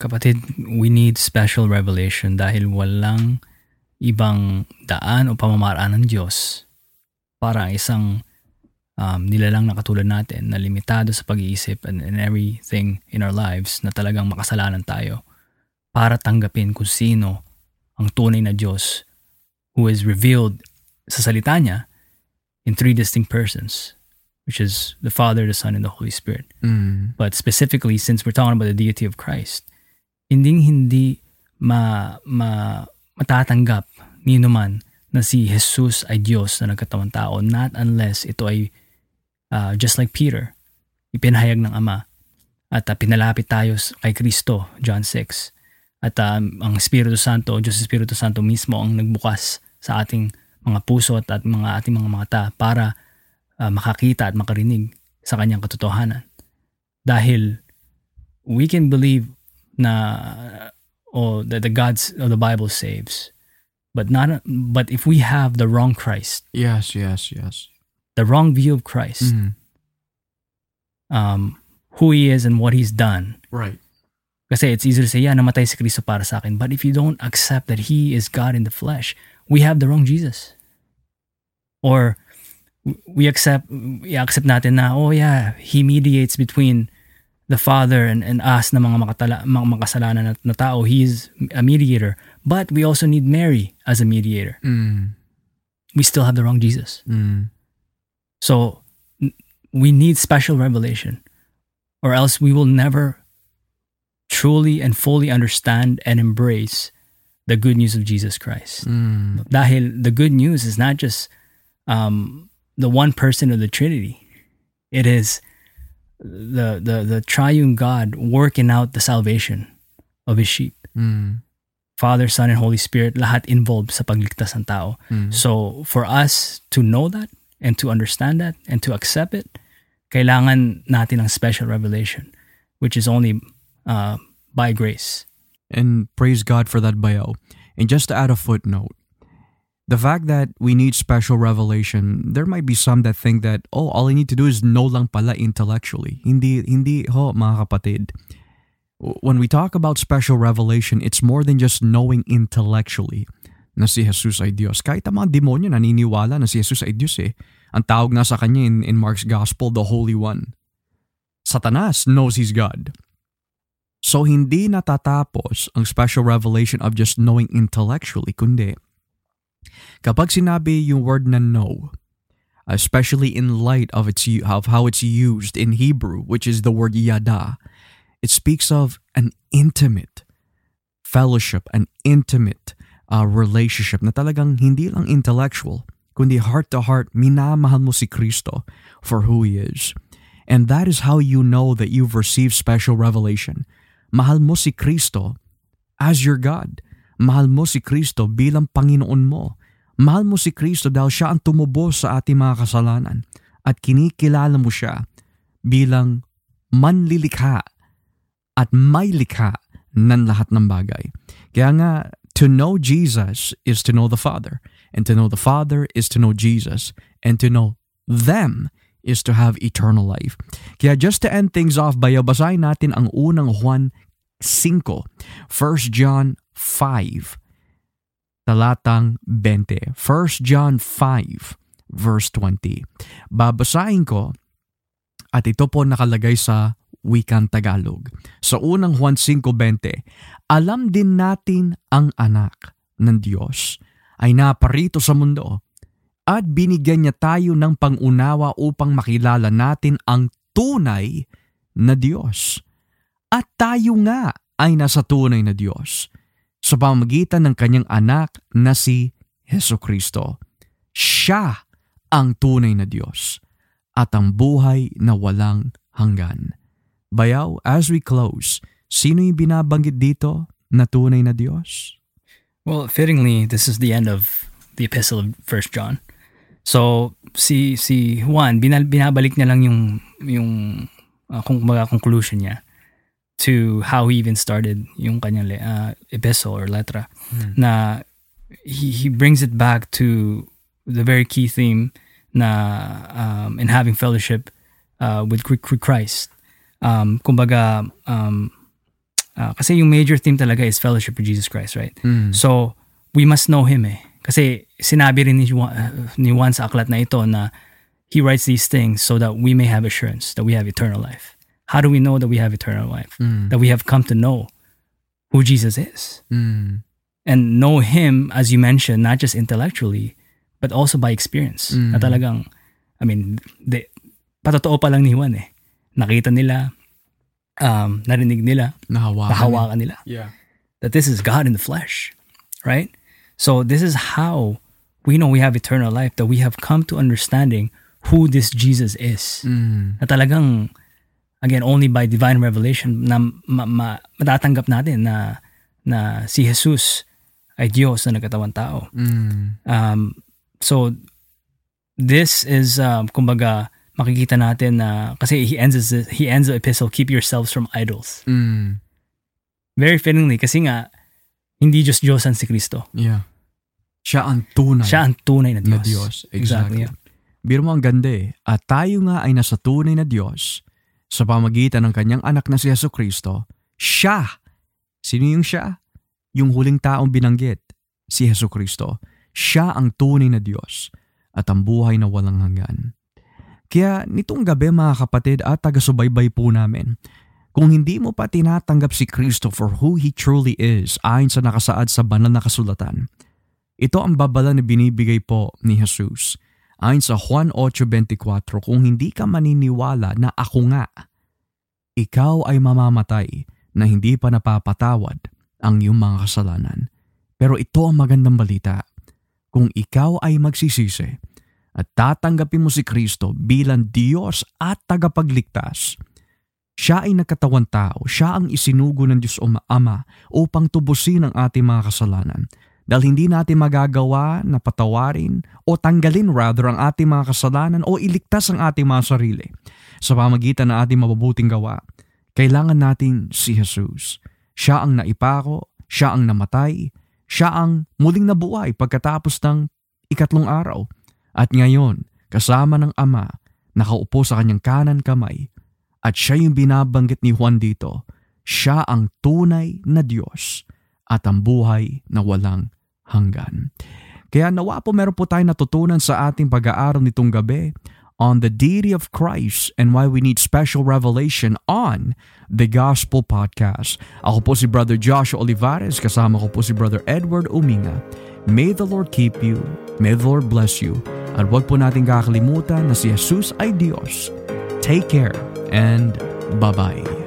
Kapatid, we need special revelation dahil walang ibang daan o pamamaraan ng Diyos para isang um, nilalang na katulad natin na limitado sa pag-iisip and, and everything in our lives na talagang makasalanan tayo para tanggapin kung sino ang tunay na Diyos who is revealed sa salita niya in three distinct persons, which is the Father, the Son, and the Holy Spirit. Mm. But specifically, since we're talking about the deity of Christ, hindi hindi ma, ma, matatanggap ni naman na si Jesus ay Diyos na nagkatawang tao not unless ito ay uh, just like Peter, ipinahayag ng Ama at uh, pinalapit tayo kay Kristo, John 6. At um, ang Espiritu Santo, Diyos Espiritu Santo mismo ang nagbukas sa ating mga puso at, at mga ating mga mata para uh, makakita at makarinig sa kanyang katotohanan. Dahil we can believe na oh, that the gods of the Bible saves. But not but if we have the wrong Christ, Yes, yes, yes. the wrong view of Christ, Mm. um, who he is and what he's done. Right. Kasi it's easy to say, yeah, namatay si Kristo para sa akin. But if you don't accept that he is God in the flesh, we have the wrong Jesus. Or we accept we accept natin na, oh yeah, he mediates between the Father and, and us na mga, makatala, mga makasalanan na, na tao. He is a mediator. But we also need Mary as a mediator. Mm. We still have the wrong Jesus. Mm. So we need special revelation, or else we will never truly and fully understand and embrace the good news of Jesus Christ. Mm. Dahil the good news is not just um, the one person of the Trinity; it is the the the triune God working out the salvation of His sheep. Mm. Father, Son, and Holy Spirit, lahat involved sa pagligtas ng tao. Mm. So for us to know that and to understand that and to accept it, kailangan natin ng special revelation, which is only uh, by grace. And praise God for that bayaw. And just to add a footnote, the fact that we need special revelation, there might be some that think that, oh, all I need to do is know lang pala intellectually. Hindi, hindi ho, mga kapatid. When we talk about special revelation, it's more than just knowing intellectually na si Jesus ay Diyos. Kahit ang mga demonyo naniniwala na si Jesus ay Diyos eh. Ang tawag nga sa kanya in, in Mark's Gospel, the Holy One. Satanas knows he's God. So hindi natatapos ang special revelation of just knowing intellectually, kundi kapag sinabi yung word na know, especially in light of its of how it's used in Hebrew, which is the word yada, it speaks of an intimate fellowship, an intimate uh, relationship na talagang hindi lang intellectual, kundi heart to heart, minamahal mo si Kristo for who He is. And that is how you know that you've received special revelation. Mahal mo si Kristo as your God. Mahal mo si Kristo bilang Panginoon mo. Mahal mo si Kristo dahil siya ang tumubos sa ating mga kasalanan at kinikilala mo siya bilang manlilikha at may likha ng lahat ng bagay. Kaya nga, to know Jesus is to know the Father. And to know the Father is to know Jesus. And to know them is to have eternal life. Kaya just to end things off, bayabasahin natin ang unang Juan 5, 1 John 5, talatang 20. 1 John 5, verse 20. Babasahin ko at ito po nakalagay sa wikang Tagalog. Sa unang Juan 5.20, alam din natin ang anak ng Diyos ay naparito sa mundo at binigyan niya tayo ng pangunawa upang makilala natin ang tunay na Diyos. At tayo nga ay nasa tunay na Diyos sa pamagitan ng kanyang anak na si Heso Kristo. Siya ang tunay na Diyos at ang buhay na walang hanggan. Bayaw, as we close, sino yung binabanggit dito na tunay na Diyos? Well, fittingly, this is the end of the epistle of First John. So, si si Juan, binal, binabalik niya lang yung yung uh, kung mga conclusion niya to how he even started yung kanyang uh, epistle or letra na he, he brings it back to the very key theme na um, in having fellowship uh, with Christ. Um, kumbaga, um, uh, kasi yung major theme talaga is fellowship with Jesus Christ, right? Mm. So, we must know Him eh. Kasi sinabi rin ni Juan, uh, ni Juan sa aklat na ito na He writes these things so that we may have assurance that we have eternal life. How do we know that we have eternal life? Mm. That we have come to know who Jesus is Mm. and know him as you mentioned not just intellectually but also by experience Mm. na talagang I mean de, patotoo pa lang ni Juan eh nakita nila um, narinig nila Nahawakan. nahawakan nila Yeah. that this is God in the flesh right so this is how we know we have eternal life that we have come to understanding who this Jesus is Mm. na talagang again only by divine revelation na ma, ma, matatanggap natin na na si Jesus ay Diyos na nagkatawang tao. Mm. Um, so this is um, kumbaga makikita natin na kasi he ends his, he ends the epistle keep yourselves from idols. Mm. Very fittingly kasi nga hindi just Diyos ang si Kristo. Yeah. Siya ang tunay Siya ang tunay na na Diyos. Diyos. Exactly. Exactly. yeah. Biro mo ang ganda eh. At tayo nga ay nasa tunay na Diyos sa pamagitan ng kanyang anak na si Yeso Kristo. Siya! Sino yung siya? Yung huling taong binanggit, si Yeso Kristo. Siya ang tunay na Diyos at ang buhay na walang hanggan. Kaya nitong gabi mga kapatid at taga-subaybay po namin, kung hindi mo pa tinatanggap si Kristo for who He truly is ayon sa nakasaad sa banal na kasulatan, ito ang babala na binibigay po ni Jesus. Ayon sa Juan 8.24, kung hindi ka maniniwala na ako nga, ikaw ay mamamatay na hindi pa napapatawad ang iyong mga kasalanan. Pero ito ang magandang balita. Kung ikaw ay magsisisi at tatanggapin mo si Kristo bilang Diyos at tagapagligtas, siya ay nagkatawan tao, siya ang isinugo ng Diyos o Ama upang tubusin ang ating mga kasalanan dahil hindi natin magagawa na patawarin o tanggalin rather ang ating mga kasalanan o iligtas ang ating mga sarili. Sa pamagitan ng ating mabubuting gawa, kailangan natin si Jesus. Siya ang naipako, siya ang namatay, siya ang muling nabuhay pagkatapos ng ikatlong araw. At ngayon, kasama ng Ama, nakaupo sa kanyang kanan kamay, at siya yung binabanggit ni Juan dito, siya ang tunay na Diyos at ang buhay na walang hanggan. Kaya nawa po meron po tayo natutunan sa ating pag-aaral nitong gabi on the deity of Christ and why we need special revelation on the Gospel Podcast. Ako po si Brother Joshua Olivares, kasama ko po si Brother Edward Uminga. May the Lord keep you, may the Lord bless you, at huwag po natin kakalimutan na si Jesus ay Diyos. Take care and bye-bye.